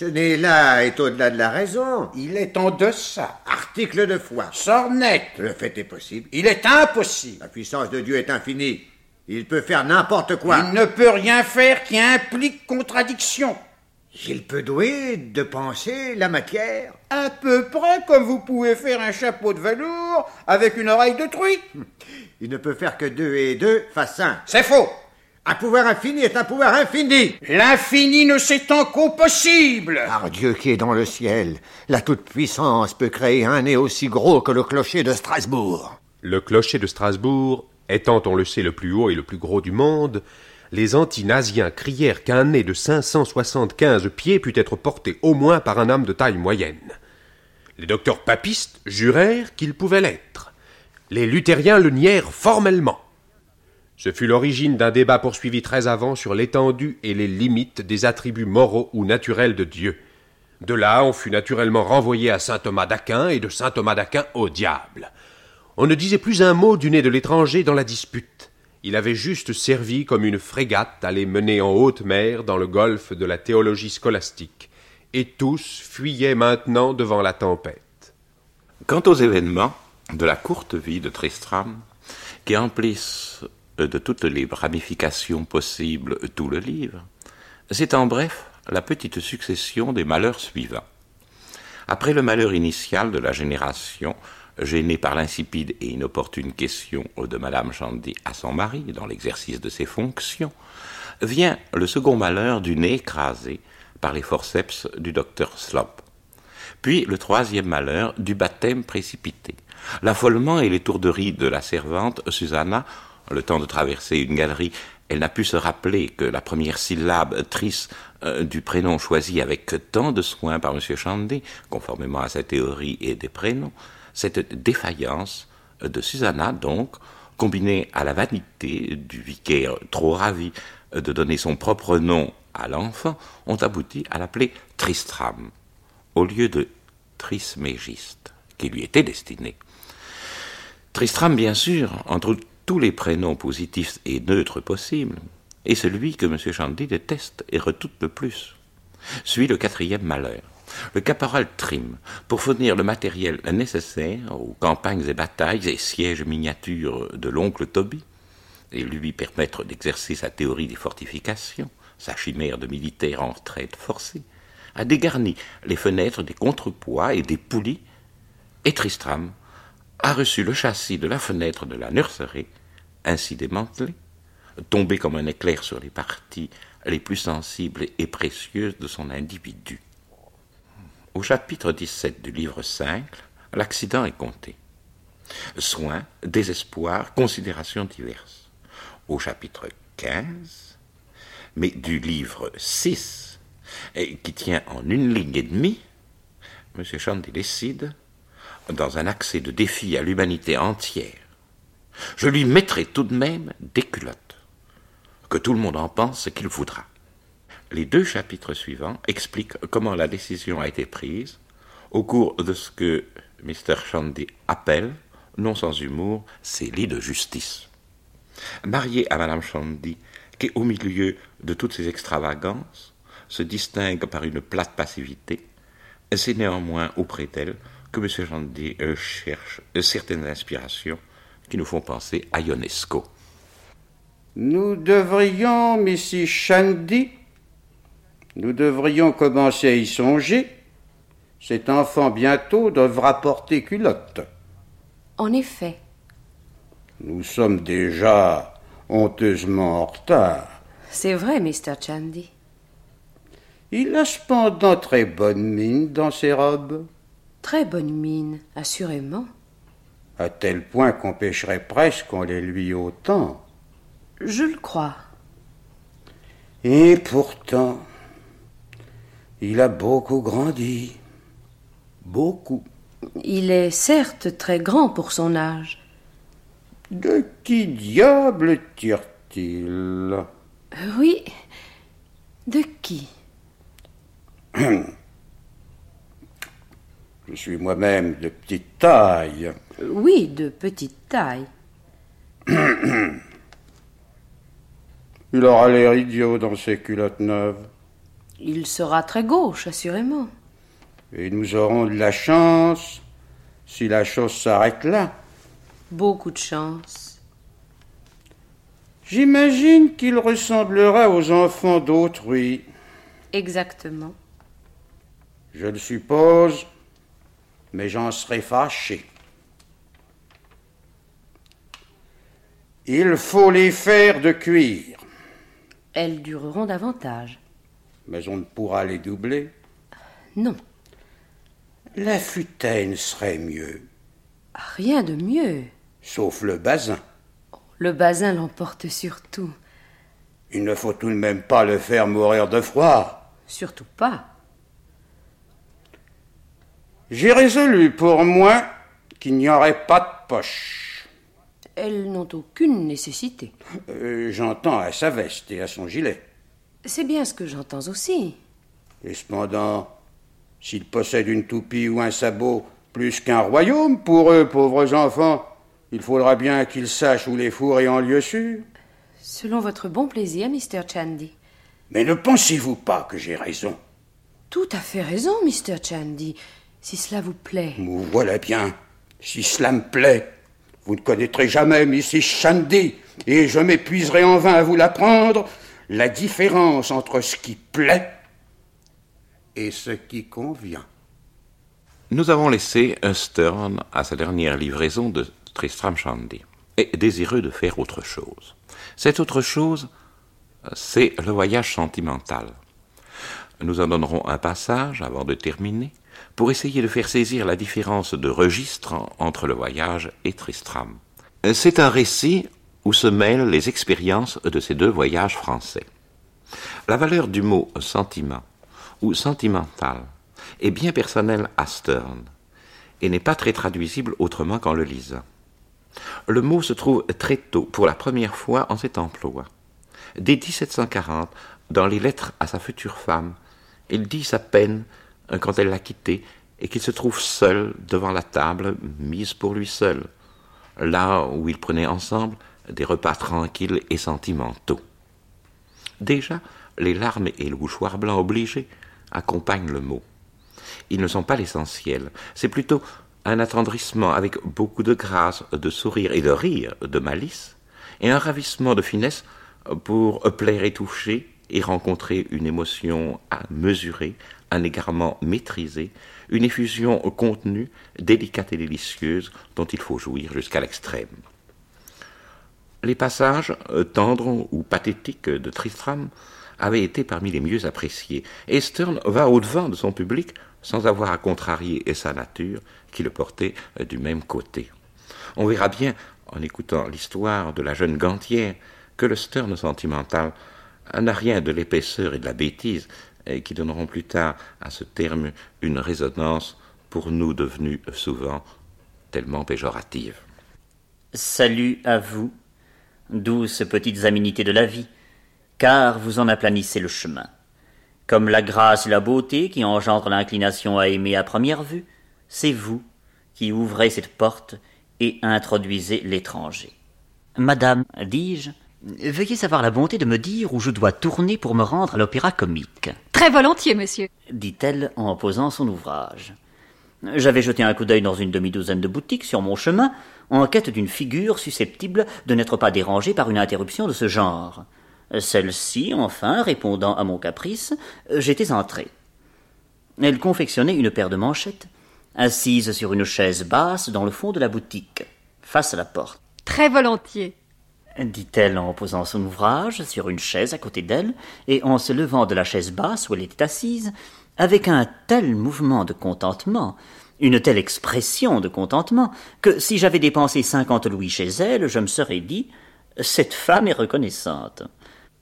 Ce nez-là est au-delà de la raison. Il est en deçà. Article de foi. Sort net. Le fait est possible. Il est impossible. La puissance de Dieu est infinie. Il peut faire n'importe quoi. Il ne peut rien faire qui implique contradiction. Il peut douer de penser la matière. À peu près comme vous pouvez faire un chapeau de velours avec une oreille de truie. Il ne peut faire que deux et deux fassent un. C'est faux. Un pouvoir infini est un pouvoir infini. L'infini ne s'étend qu'au possible. Par Dieu qui est dans le ciel, la toute-puissance peut créer un nez aussi gros que le clocher de Strasbourg. Le clocher de Strasbourg étant, on le sait, le plus haut et le plus gros du monde, les anti-naziens crièrent qu'un nez de 575 pieds pût être porté au moins par un homme de taille moyenne. Les docteurs papistes jurèrent qu'il pouvait l'être. Les luthériens le nièrent formellement. Ce fut l'origine d'un débat poursuivi très avant sur l'étendue et les limites des attributs moraux ou naturels de Dieu. De là, on fut naturellement renvoyé à saint Thomas d'Aquin et de saint Thomas d'Aquin au diable. On ne disait plus un mot du nez de l'étranger dans la dispute. Il avait juste servi comme une frégate à les mener en haute mer dans le golfe de la théologie scolastique, et tous fuyaient maintenant devant la tempête. Quant aux événements de la courte vie de Tristram, qui emplissent de toutes les ramifications possibles tout le livre, c'est en bref la petite succession des malheurs suivants. Après le malheur initial de la génération, gênée par l'insipide et inopportune question de Madame Chandy à son mari dans l'exercice de ses fonctions, vient le second malheur du nez écrasé par les forceps du docteur Slop. Puis le troisième malheur du baptême précipité. L'affolement et l'étourderie de la servante Susanna, le temps de traverser une galerie, elle n'a pu se rappeler que la première syllabe tris euh, du prénom choisi avec tant de soin par M. Chandy, conformément à sa théorie et des prénoms, cette défaillance de Susanna, donc, combinée à la vanité du vicaire trop ravi de donner son propre nom à l'enfant, ont abouti à l'appeler Tristram, au lieu de Trismégiste, qui lui était destiné. Tristram, bien sûr, entre tous les prénoms positifs et neutres possibles, est celui que M. Chandy déteste et redoute le plus. Suit le quatrième malheur. Le caporal Trim, pour fournir le matériel nécessaire aux campagnes et batailles et sièges miniatures de l'oncle Toby, et lui permettre d'exercer sa théorie des fortifications, sa chimère de militaire en retraite forcée, a dégarni les fenêtres des contrepoids et des poulies, et Tristram a reçu le châssis de la fenêtre de la nurserie, ainsi démantelé, tombé comme un éclair sur les parties les plus sensibles et précieuses de son individu. Au chapitre 17 du livre 5, l'accident est compté. Soins, désespoir, considérations diverses. Au chapitre 15, mais du livre 6, qui tient en une ligne et demie, M. Chandy décide, dans un accès de défi à l'humanité entière, je lui mettrai tout de même des culottes. Que tout le monde en pense ce qu'il voudra. Les deux chapitres suivants expliquent comment la décision a été prise au cours de ce que Mr. Shandy appelle, non sans humour, ses lits de justice. Marié à Madame Shandy, qui, au milieu de toutes ces extravagances, se distingue par une plate passivité, c'est néanmoins auprès d'elle que M. Shandy euh, cherche certaines inspirations qui nous font penser à Ionesco. Nous devrions, Mrs. Shandy, nous devrions commencer à y songer. Cet enfant bientôt devra porter culotte. En effet. Nous sommes déjà honteusement en retard. C'est vrai, Mr. Chandy. Il a cependant très bonne mine dans ses robes. Très bonne mine, assurément. À tel point qu'on pêcherait presque qu'on les lui autant. Je le crois. Et pourtant, il a beaucoup grandi. Beaucoup. Il est certes très grand pour son âge. De qui diable tire-t-il? Oui. De qui? Je suis moi-même de petite taille. Oui, de petite taille. Il aura l'air idiot dans ses culottes neuves. Il sera très gauche, assurément. Et nous aurons de la chance si la chose s'arrête là. Beaucoup de chance. J'imagine qu'il ressemblera aux enfants d'autrui. Exactement. Je le suppose, mais j'en serai fâché. Il faut les faire de cuir. Elles dureront davantage. Mais on ne pourra les doubler. Non. La futaine serait mieux. Rien de mieux. Sauf le basin. Le basin l'emporte surtout. Il ne faut tout de même pas le faire mourir de froid. Surtout pas. J'ai résolu pour moi qu'il n'y aurait pas de poche. Elles n'ont aucune nécessité. Euh, J'entends à sa veste et à son gilet. C'est bien ce que j'entends aussi. Et cependant, s'ils possèdent une toupie ou un sabot plus qu'un royaume pour eux, pauvres enfants, Il faudra bien qu'il sache où les fourrer en lieu sûr. Selon votre bon plaisir, Mr. Chandy. Mais ne pensez-vous pas que j'ai raison? Tout à fait raison, Mr. Chandy, si cela vous plaît. Vous voilà bien. Si cela me plaît, vous ne connaîtrez jamais Mrs. Shandy, et je m'épuiserai en vain à vous l'apprendre, la différence entre ce qui plaît et ce qui convient. Nous avons laissé Stern à sa dernière livraison de Tristram Shandy, et désireux de faire autre chose. Cette autre chose, c'est le voyage sentimental. Nous en donnerons un passage avant de terminer, pour essayer de faire saisir la différence de registre entre le voyage et Tristram. C'est un récit où se mêlent les expériences de ces deux voyages français. La valeur du mot sentiment ou sentimental est bien personnelle à Stern et n'est pas très traduisible autrement qu'en le lisant. Le mot se trouve très tôt, pour la première fois, en cet emploi. Dès 1740, dans les lettres à sa future femme, il dit sa peine quand elle l'a quitté et qu'il se trouve seul devant la table mise pour lui seul, là où ils prenaient ensemble des repas tranquilles et sentimentaux. Déjà, les larmes et le mouchoir blanc obligé accompagnent le mot. Ils ne sont pas l'essentiel, c'est plutôt un attendrissement avec beaucoup de grâce, de sourire et de rire, de malice, et un ravissement de finesse pour plaire et toucher et rencontrer une émotion à mesurer, un égarement maîtrisé, une effusion contenue, délicate et délicieuse, dont il faut jouir jusqu'à l'extrême. Les passages tendres ou pathétiques de Tristram avaient été parmi les mieux appréciés, et Stern va au-devant de son public sans avoir à contrarier sa nature qui le portait du même côté. On verra bien, en écoutant l'histoire de la jeune gantière, que le Stern sentimental n'a rien de l'épaisseur et de la bêtise et qui donneront plus tard à ce terme une résonance pour nous devenue souvent tellement péjorative. Salut à vous, douces petites aménités de la vie, car vous en aplanissez le chemin. Comme la grâce et la beauté qui engendrent l'inclination à aimer à première vue, c'est vous qui ouvrez cette porte et introduisez l'étranger. Madame, dis-je, veuillez savoir la bonté de me dire où je dois tourner pour me rendre à l'opéra comique. Très volontiers, monsieur, dit-elle en posant son ouvrage. J'avais jeté un coup d'œil dans une demi-douzaine de boutiques sur mon chemin, en quête d'une figure susceptible de n'être pas dérangée par une interruption de ce genre. Celle-ci, enfin, répondant à mon caprice, j'étais entré. Elle confectionnait une paire de manchettes, assise sur une chaise basse dans le fond de la boutique, face à la porte. Très volontiers, dit-elle en posant son ouvrage sur une chaise à côté d'elle et en se levant de la chaise basse où elle était assise, avec un tel mouvement de contentement, une telle expression de contentement, que si j'avais dépensé cinquante louis chez elle, je me serais dit Cette femme est reconnaissante.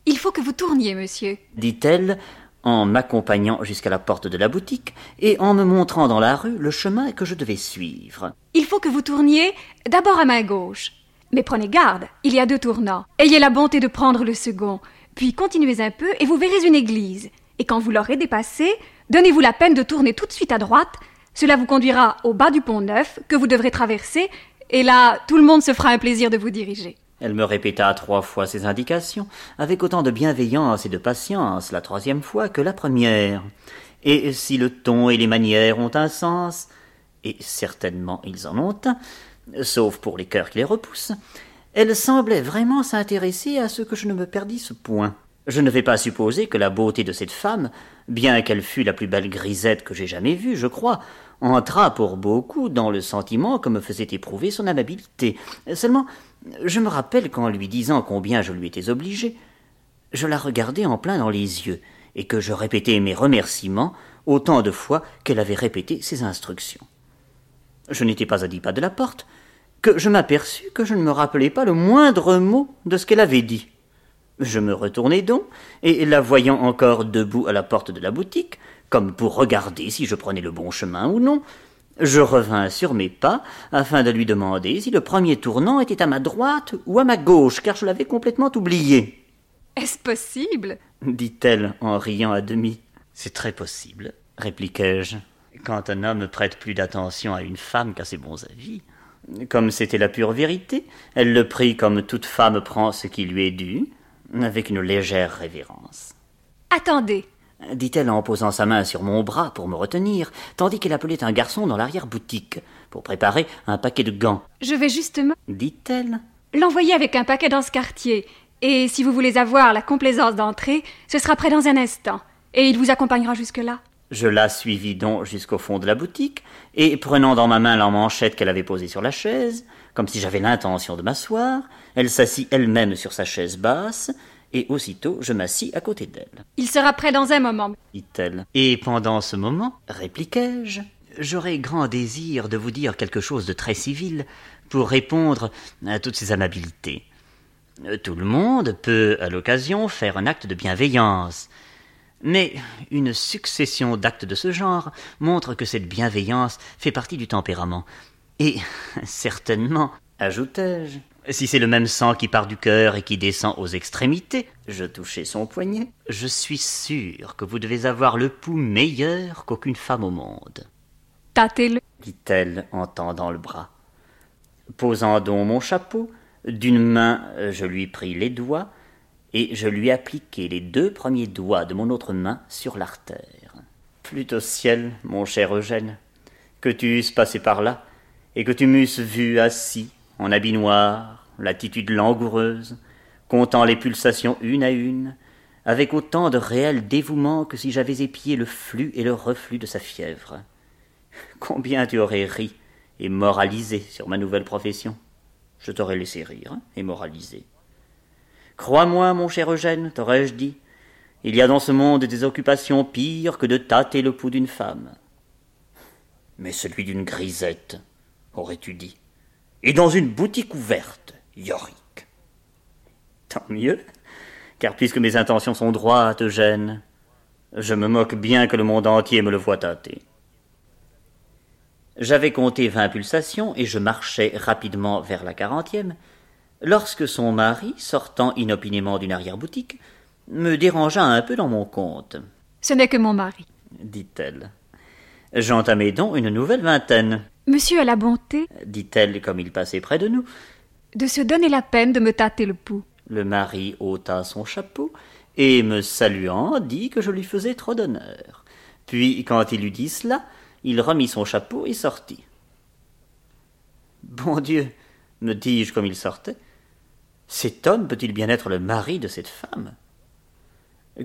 Il faut que vous tourniez, monsieur, dit-elle en m'accompagnant jusqu'à la porte de la boutique et en me montrant dans la rue le chemin que je devais suivre. Il faut que vous tourniez d'abord à main gauche. Mais prenez garde, il y a deux tournants. Ayez la bonté de prendre le second, puis continuez un peu et vous verrez une église. Et quand vous l'aurez dépassée, donnez-vous la peine de tourner tout de suite à droite. Cela vous conduira au bas du pont neuf que vous devrez traverser, et là, tout le monde se fera un plaisir de vous diriger. Elle me répéta trois fois ces indications, avec autant de bienveillance et de patience la troisième fois que la première. Et si le ton et les manières ont un sens, et certainement ils en ont un, sauf pour les cœurs qui les repoussent, elle semblait vraiment s'intéresser à ce que je ne me perdisse point. Je ne vais pas supposer que la beauté de cette femme, bien qu'elle fût la plus belle grisette que j'ai jamais vue, je crois, entra pour beaucoup dans le sentiment que me faisait éprouver son amabilité. Seulement, je me rappelle qu'en lui disant combien je lui étais obligé, je la regardais en plein dans les yeux, et que je répétais mes remerciements autant de fois qu'elle avait répété ses instructions. Je n'étais pas à dix pas de la porte, que je m'aperçus que je ne me rappelais pas le moindre mot de ce qu'elle avait dit. Je me retournai donc, et la voyant encore debout à la porte de la boutique, comme pour regarder si je prenais le bon chemin ou non, je revins sur mes pas afin de lui demander si le premier tournant était à ma droite ou à ma gauche, car je l'avais complètement oublié. Est-ce possible? dit-elle en riant à demi. C'est très possible, répliquai-je. Quand un homme prête plus d'attention à une femme qu'à ses bons avis, Comme c'était la pure vérité, elle le prit comme toute femme prend ce qui lui est dû, avec une légère révérence. Attendez. dit-elle en posant sa main sur mon bras pour me retenir, tandis qu'elle appelait un garçon dans l'arrière-boutique pour préparer un paquet de gants. Je vais justement, Dit-elle. l'envoyer avec un paquet dans ce quartier. Et si vous voulez avoir la complaisance d'entrer, ce sera prêt dans un instant. Et il vous accompagnera jusque-là. Je la suivis donc jusqu'au fond de la boutique, et prenant dans ma main la manchette qu'elle avait posée sur la chaise, comme si j'avais l'intention de m'asseoir, elle s'assit elle-même sur sa chaise basse, et aussitôt je m'assis à côté d'elle, Il sera prêt dans un moment. dit-elle. Et pendant ce moment, répliquai-je, j'aurais grand désir de vous dire quelque chose de très civil pour répondre à toutes ces amabilités. Tout le monde peut, à l'occasion, faire un acte de bienveillance. Mais une succession d'actes de ce genre montre que cette bienveillance fait partie du tempérament. Et certainement, ajoutai-je, si c'est le même sang qui part du cœur et qui descend aux extrémités, je touchai son poignet, je suis sûr que vous devez avoir le pouls meilleur qu'aucune femme au monde, Tâtez-le. dit-elle en tendant le bras. Posant donc mon chapeau, d'une main je lui pris les doigts, et je lui appliquai les deux premiers doigts de mon autre main sur l'artère. Plût au ciel, mon cher Eugène, que tu eusses passé par là, et que tu m'eusses vu assis, en habit noir, l'attitude langoureuse, comptant les pulsations une à une, avec autant de réel dévouement que si j'avais épié le flux et le reflux de sa fièvre. Combien tu aurais ri et moralisé sur ma nouvelle profession. Je t'aurais laissé rire et moraliser. Crois-moi, mon cher Eugène, t'aurais-je dit, il y a dans ce monde des occupations pires que de tâter le pouls d'une femme. Mais celui d'une grisette, aurais-tu dit, et dans une boutique ouverte, Yorick. Tant mieux, car puisque mes intentions sont droites, Eugène, je me moque bien que le monde entier me le voie tâter. J'avais compté vingt pulsations et je marchais rapidement vers la quarantième, lorsque son mari, sortant inopinément d'une arrière-boutique, me dérangea un peu dans mon compte, Ce n'est que mon mari. dit-elle. J'entamai donc une nouvelle vingtaine, Monsieur a la bonté dit-elle comme il passait près de nous. de se donner la peine de me tâter le pouls. Le mari ôta son chapeau et, me saluant, dit que je lui faisais trop d'honneur. Puis, quand il eut dit cela, il remit son chapeau et sortit. Bon Dieu, me dis-je comme il sortait, cet homme peut-il bien être le mari de cette femme?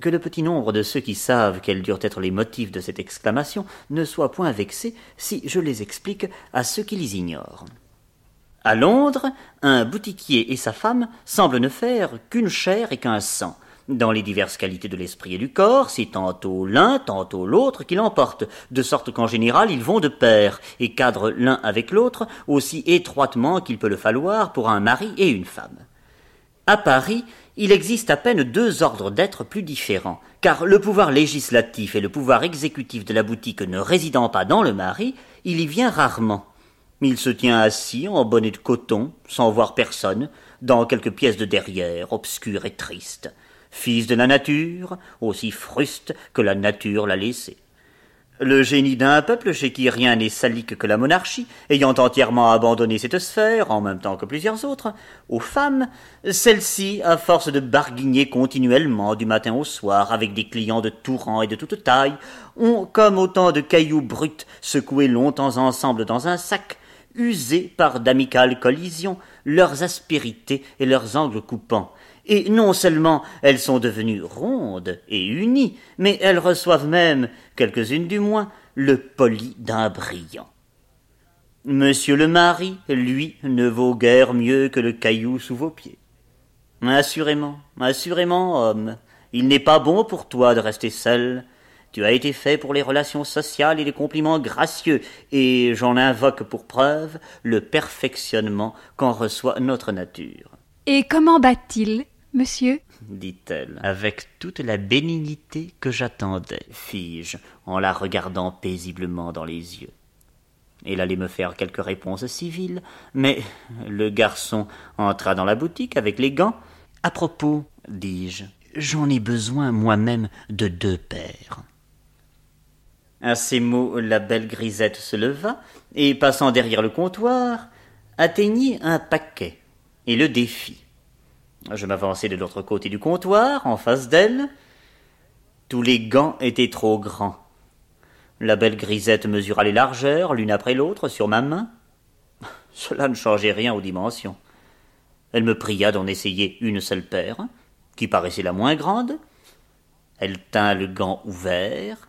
Que le petit nombre de ceux qui savent quels durent être les motifs de cette exclamation ne soit point vexé si je les explique à ceux qui les ignorent. À Londres, un boutiquier et sa femme semblent ne faire qu'une chair et qu'un sang. Dans les diverses qualités de l'esprit et du corps, c'est tantôt l'un, tantôt l'autre qui l'emporte, de sorte qu'en général ils vont de pair, et cadrent l'un avec l'autre aussi étroitement qu'il peut le falloir pour un mari et une femme. À Paris, il existe à peine deux ordres d'êtres plus différents, car le pouvoir législatif et le pouvoir exécutif de la boutique ne résidant pas dans le mari, il y vient rarement. Il se tient assis en bonnet de coton, sans voir personne, dans quelques pièces de derrière, obscures et tristes. Fils de la nature, aussi fruste que la nature l'a laissé. Le génie d'un peuple chez qui rien n'est salique que la monarchie, ayant entièrement abandonné cette sphère, en même temps que plusieurs autres, aux femmes, celles-ci, à force de barguigner continuellement du matin au soir avec des clients de tout rang et de toute taille, ont, comme autant de cailloux bruts secoués longtemps ensemble dans un sac, usé par d'amicales collisions leurs aspérités et leurs angles coupants, et non seulement elles sont devenues rondes et unies, mais elles reçoivent même, quelques-unes du moins, le poli d'un brillant. Monsieur le mari, lui, ne vaut guère mieux que le caillou sous vos pieds. Assurément, assurément, homme, il n'est pas bon pour toi de rester seul. Tu as été fait pour les relations sociales et les compliments gracieux, et j'en invoque pour preuve le perfectionnement qu'en reçoit notre nature. Et comment bat-il, monsieur dit-elle, avec toute la bénignité que j'attendais, fis-je, en la regardant paisiblement dans les yeux. Elle allait me faire quelques réponses civiles, mais le garçon entra dans la boutique avec les gants. À propos, dis-je, j'en ai besoin moi-même de deux paires. À ces mots, la belle grisette se leva, et passant derrière le comptoir, atteignit un paquet et le défit. Je m'avançai de l'autre côté du comptoir, en face d'elle. Tous les gants étaient trop grands. La belle grisette mesura les largeurs, l'une après l'autre, sur ma main. Cela ne changeait rien aux dimensions. Elle me pria d'en essayer une seule paire, qui paraissait la moins grande. Elle tint le gant ouvert.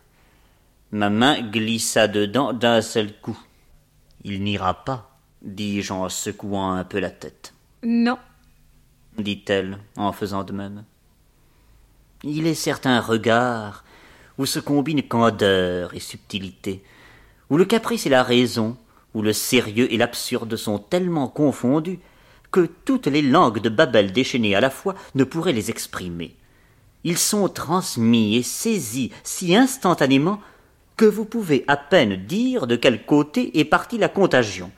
Ma main glissa dedans d'un seul coup. Il n'ira pas, dis-je en secouant un peu la tête. Non, dit-elle en faisant de même. Il est certains regards où se combinent candeur et subtilité, où le caprice et la raison, où le sérieux et l'absurde sont tellement confondus que toutes les langues de Babel déchaînées à la fois ne pourraient les exprimer. Ils sont transmis et saisis si instantanément que vous pouvez à peine dire de quel côté est partie la contagion.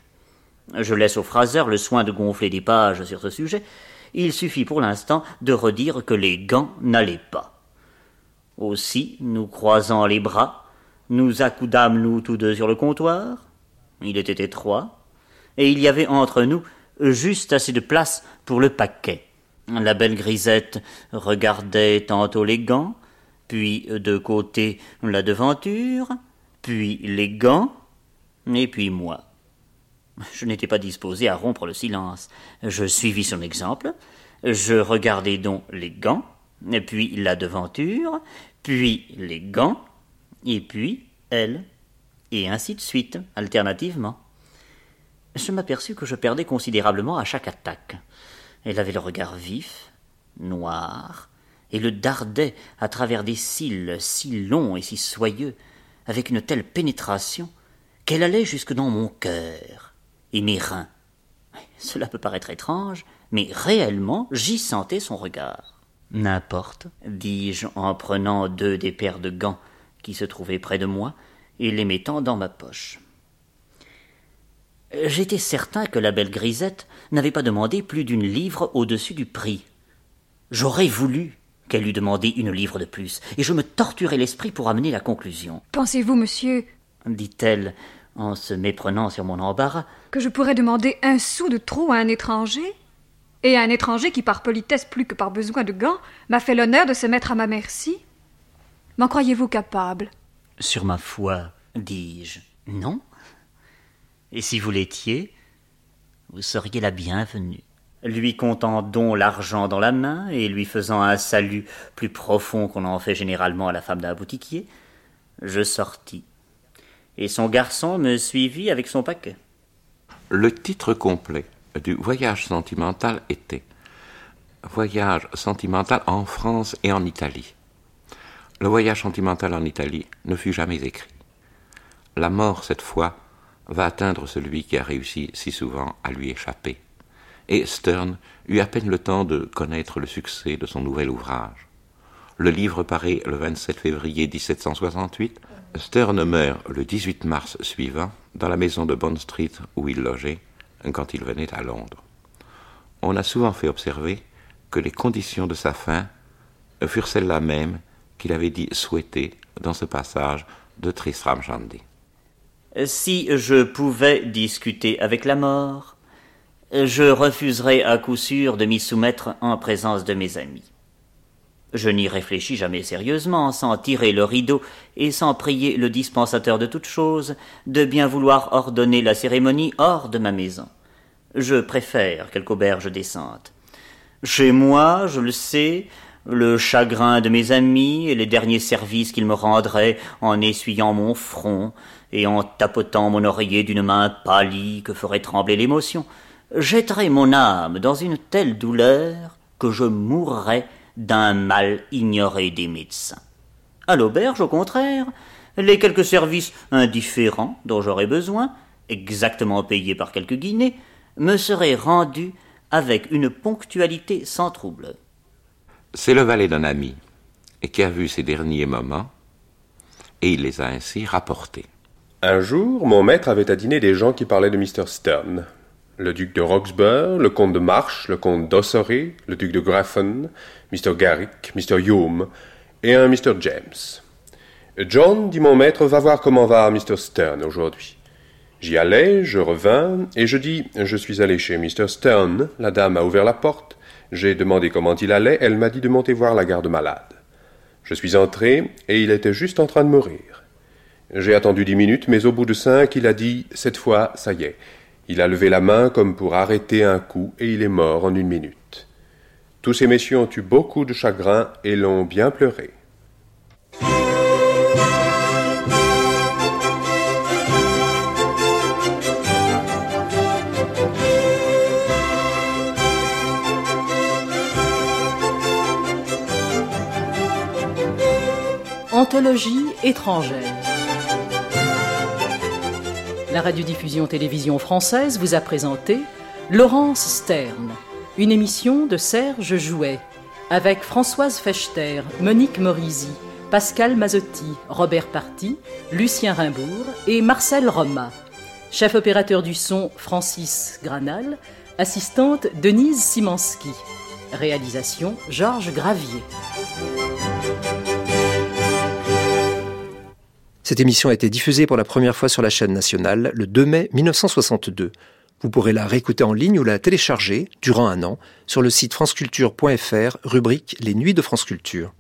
Je laisse au phraseur le soin de gonfler des pages sur ce sujet, il suffit pour l'instant de redire que les gants n'allaient pas. Aussi, nous croisant les bras, nous accoudâmes nous tous deux sur le comptoir. Il était étroit, et il y avait entre nous juste assez de place pour le paquet. La belle grisette regardait tantôt les gants, puis de côté la devanture, puis les gants, et puis moi. Je n'étais pas disposé à rompre le silence. Je suivis son exemple. Je regardai donc les gants, puis la devanture, puis les gants, et puis elle, et ainsi de suite, alternativement. Je m'aperçus que je perdais considérablement à chaque attaque. Elle avait le regard vif, noir, et le dardait à travers des cils si longs et si soyeux, avec une telle pénétration, qu'elle allait jusque dans mon cœur et mes reins. Cela peut paraître étrange, mais réellement j'y sentais son regard. N'importe, dis-je en prenant deux des paires de gants qui se trouvaient près de moi et les mettant dans ma poche. J'étais certain que la belle grisette n'avait pas demandé plus d'une livre au-dessus du prix. J'aurais voulu qu'elle eût demandé une livre de plus, et je me torturais l'esprit pour amener la conclusion. Pensez-vous, monsieur, dit-elle en se méprenant sur mon embarras, que je pourrais demander un sou de trop à un étranger Et à un étranger qui, par politesse plus que par besoin de gants, m'a fait l'honneur de se mettre à ma merci M'en croyez-vous capable? Sur ma foi, dis-je, non. Et si vous l'étiez, vous seriez la bienvenue. Lui comptant donc l'argent dans la main et lui faisant un salut plus profond qu'on en fait généralement à la femme d'un boutiquier, je sortis et son garçon me suivit avec son paquet. Le titre complet du voyage sentimental était Voyage sentimental en France et en Italie. Le voyage sentimental en Italie ne fut jamais écrit. La mort, cette fois, va atteindre celui qui a réussi si souvent à lui échapper. Et Stern eut à peine le temps de connaître le succès de son nouvel ouvrage. Le livre paraît le 27 février 1768 Stern meurt le 18 mars suivant dans la maison de Bond Street où il logeait quand il venait à Londres. On a souvent fait observer que les conditions de sa fin furent celles-là même qu'il avait dit souhaiter dans ce passage de Tristram Shandy. Si je pouvais discuter avec la mort, je refuserais à coup sûr de m'y soumettre en présence de mes amis. Je n'y réfléchis jamais sérieusement, sans tirer le rideau et sans prier le dispensateur de toutes choses de bien vouloir ordonner la cérémonie hors de ma maison. Je préfère quelque auberge décente. Chez moi, je le sais, le chagrin de mes amis et les derniers services qu'ils me rendraient en essuyant mon front et en tapotant mon oreiller d'une main pâlie que ferait trembler l'émotion, jetterait mon âme dans une telle douleur que je mourrais d'un mal ignoré des médecins. À l'auberge, au contraire, les quelques services indifférents dont j'aurais besoin, exactement payés par quelques guinées, me seraient rendus avec une ponctualité sans trouble. C'est le valet d'un ami, et qui a vu ces derniers moments, et il les a ainsi rapportés. Un jour, mon maître avait à dîner des gens qui parlaient de Mr. Stern le duc de Roxburgh, le comte de March, le comte d'Ossory, le duc de Grafton, Mr. Garrick, Mr. Hume et un Mr. James. John, dit mon maître, va voir comment va Mr. Stern aujourd'hui. J'y allais, je revins, et je dis Je suis allé chez Mr. Stern. La dame a ouvert la porte. J'ai demandé comment il allait. Elle m'a dit de monter voir la garde malade. Je suis entré, et il était juste en train de mourir. J'ai attendu dix minutes, mais au bout de cinq, il a dit Cette fois, ça y est. Il a levé la main comme pour arrêter un coup, et il est mort en une minute. Tous ces messieurs ont eu beaucoup de chagrin et l'ont bien pleuré. Anthologie étrangère. La radiodiffusion télévision française vous a présenté Laurence Stern, une émission de Serge Jouet, avec Françoise Fechter, Monique Morisi, Pascal Mazotti, Robert Party, Lucien Rimbourg et Marcel Roma. Chef opérateur du son Francis Granal, assistante Denise Simanski. Réalisation Georges Gravier. Cette émission a été diffusée pour la première fois sur la chaîne nationale le 2 mai 1962. Vous pourrez la réécouter en ligne ou la télécharger durant un an sur le site franceculture.fr, rubrique Les Nuits de France Culture.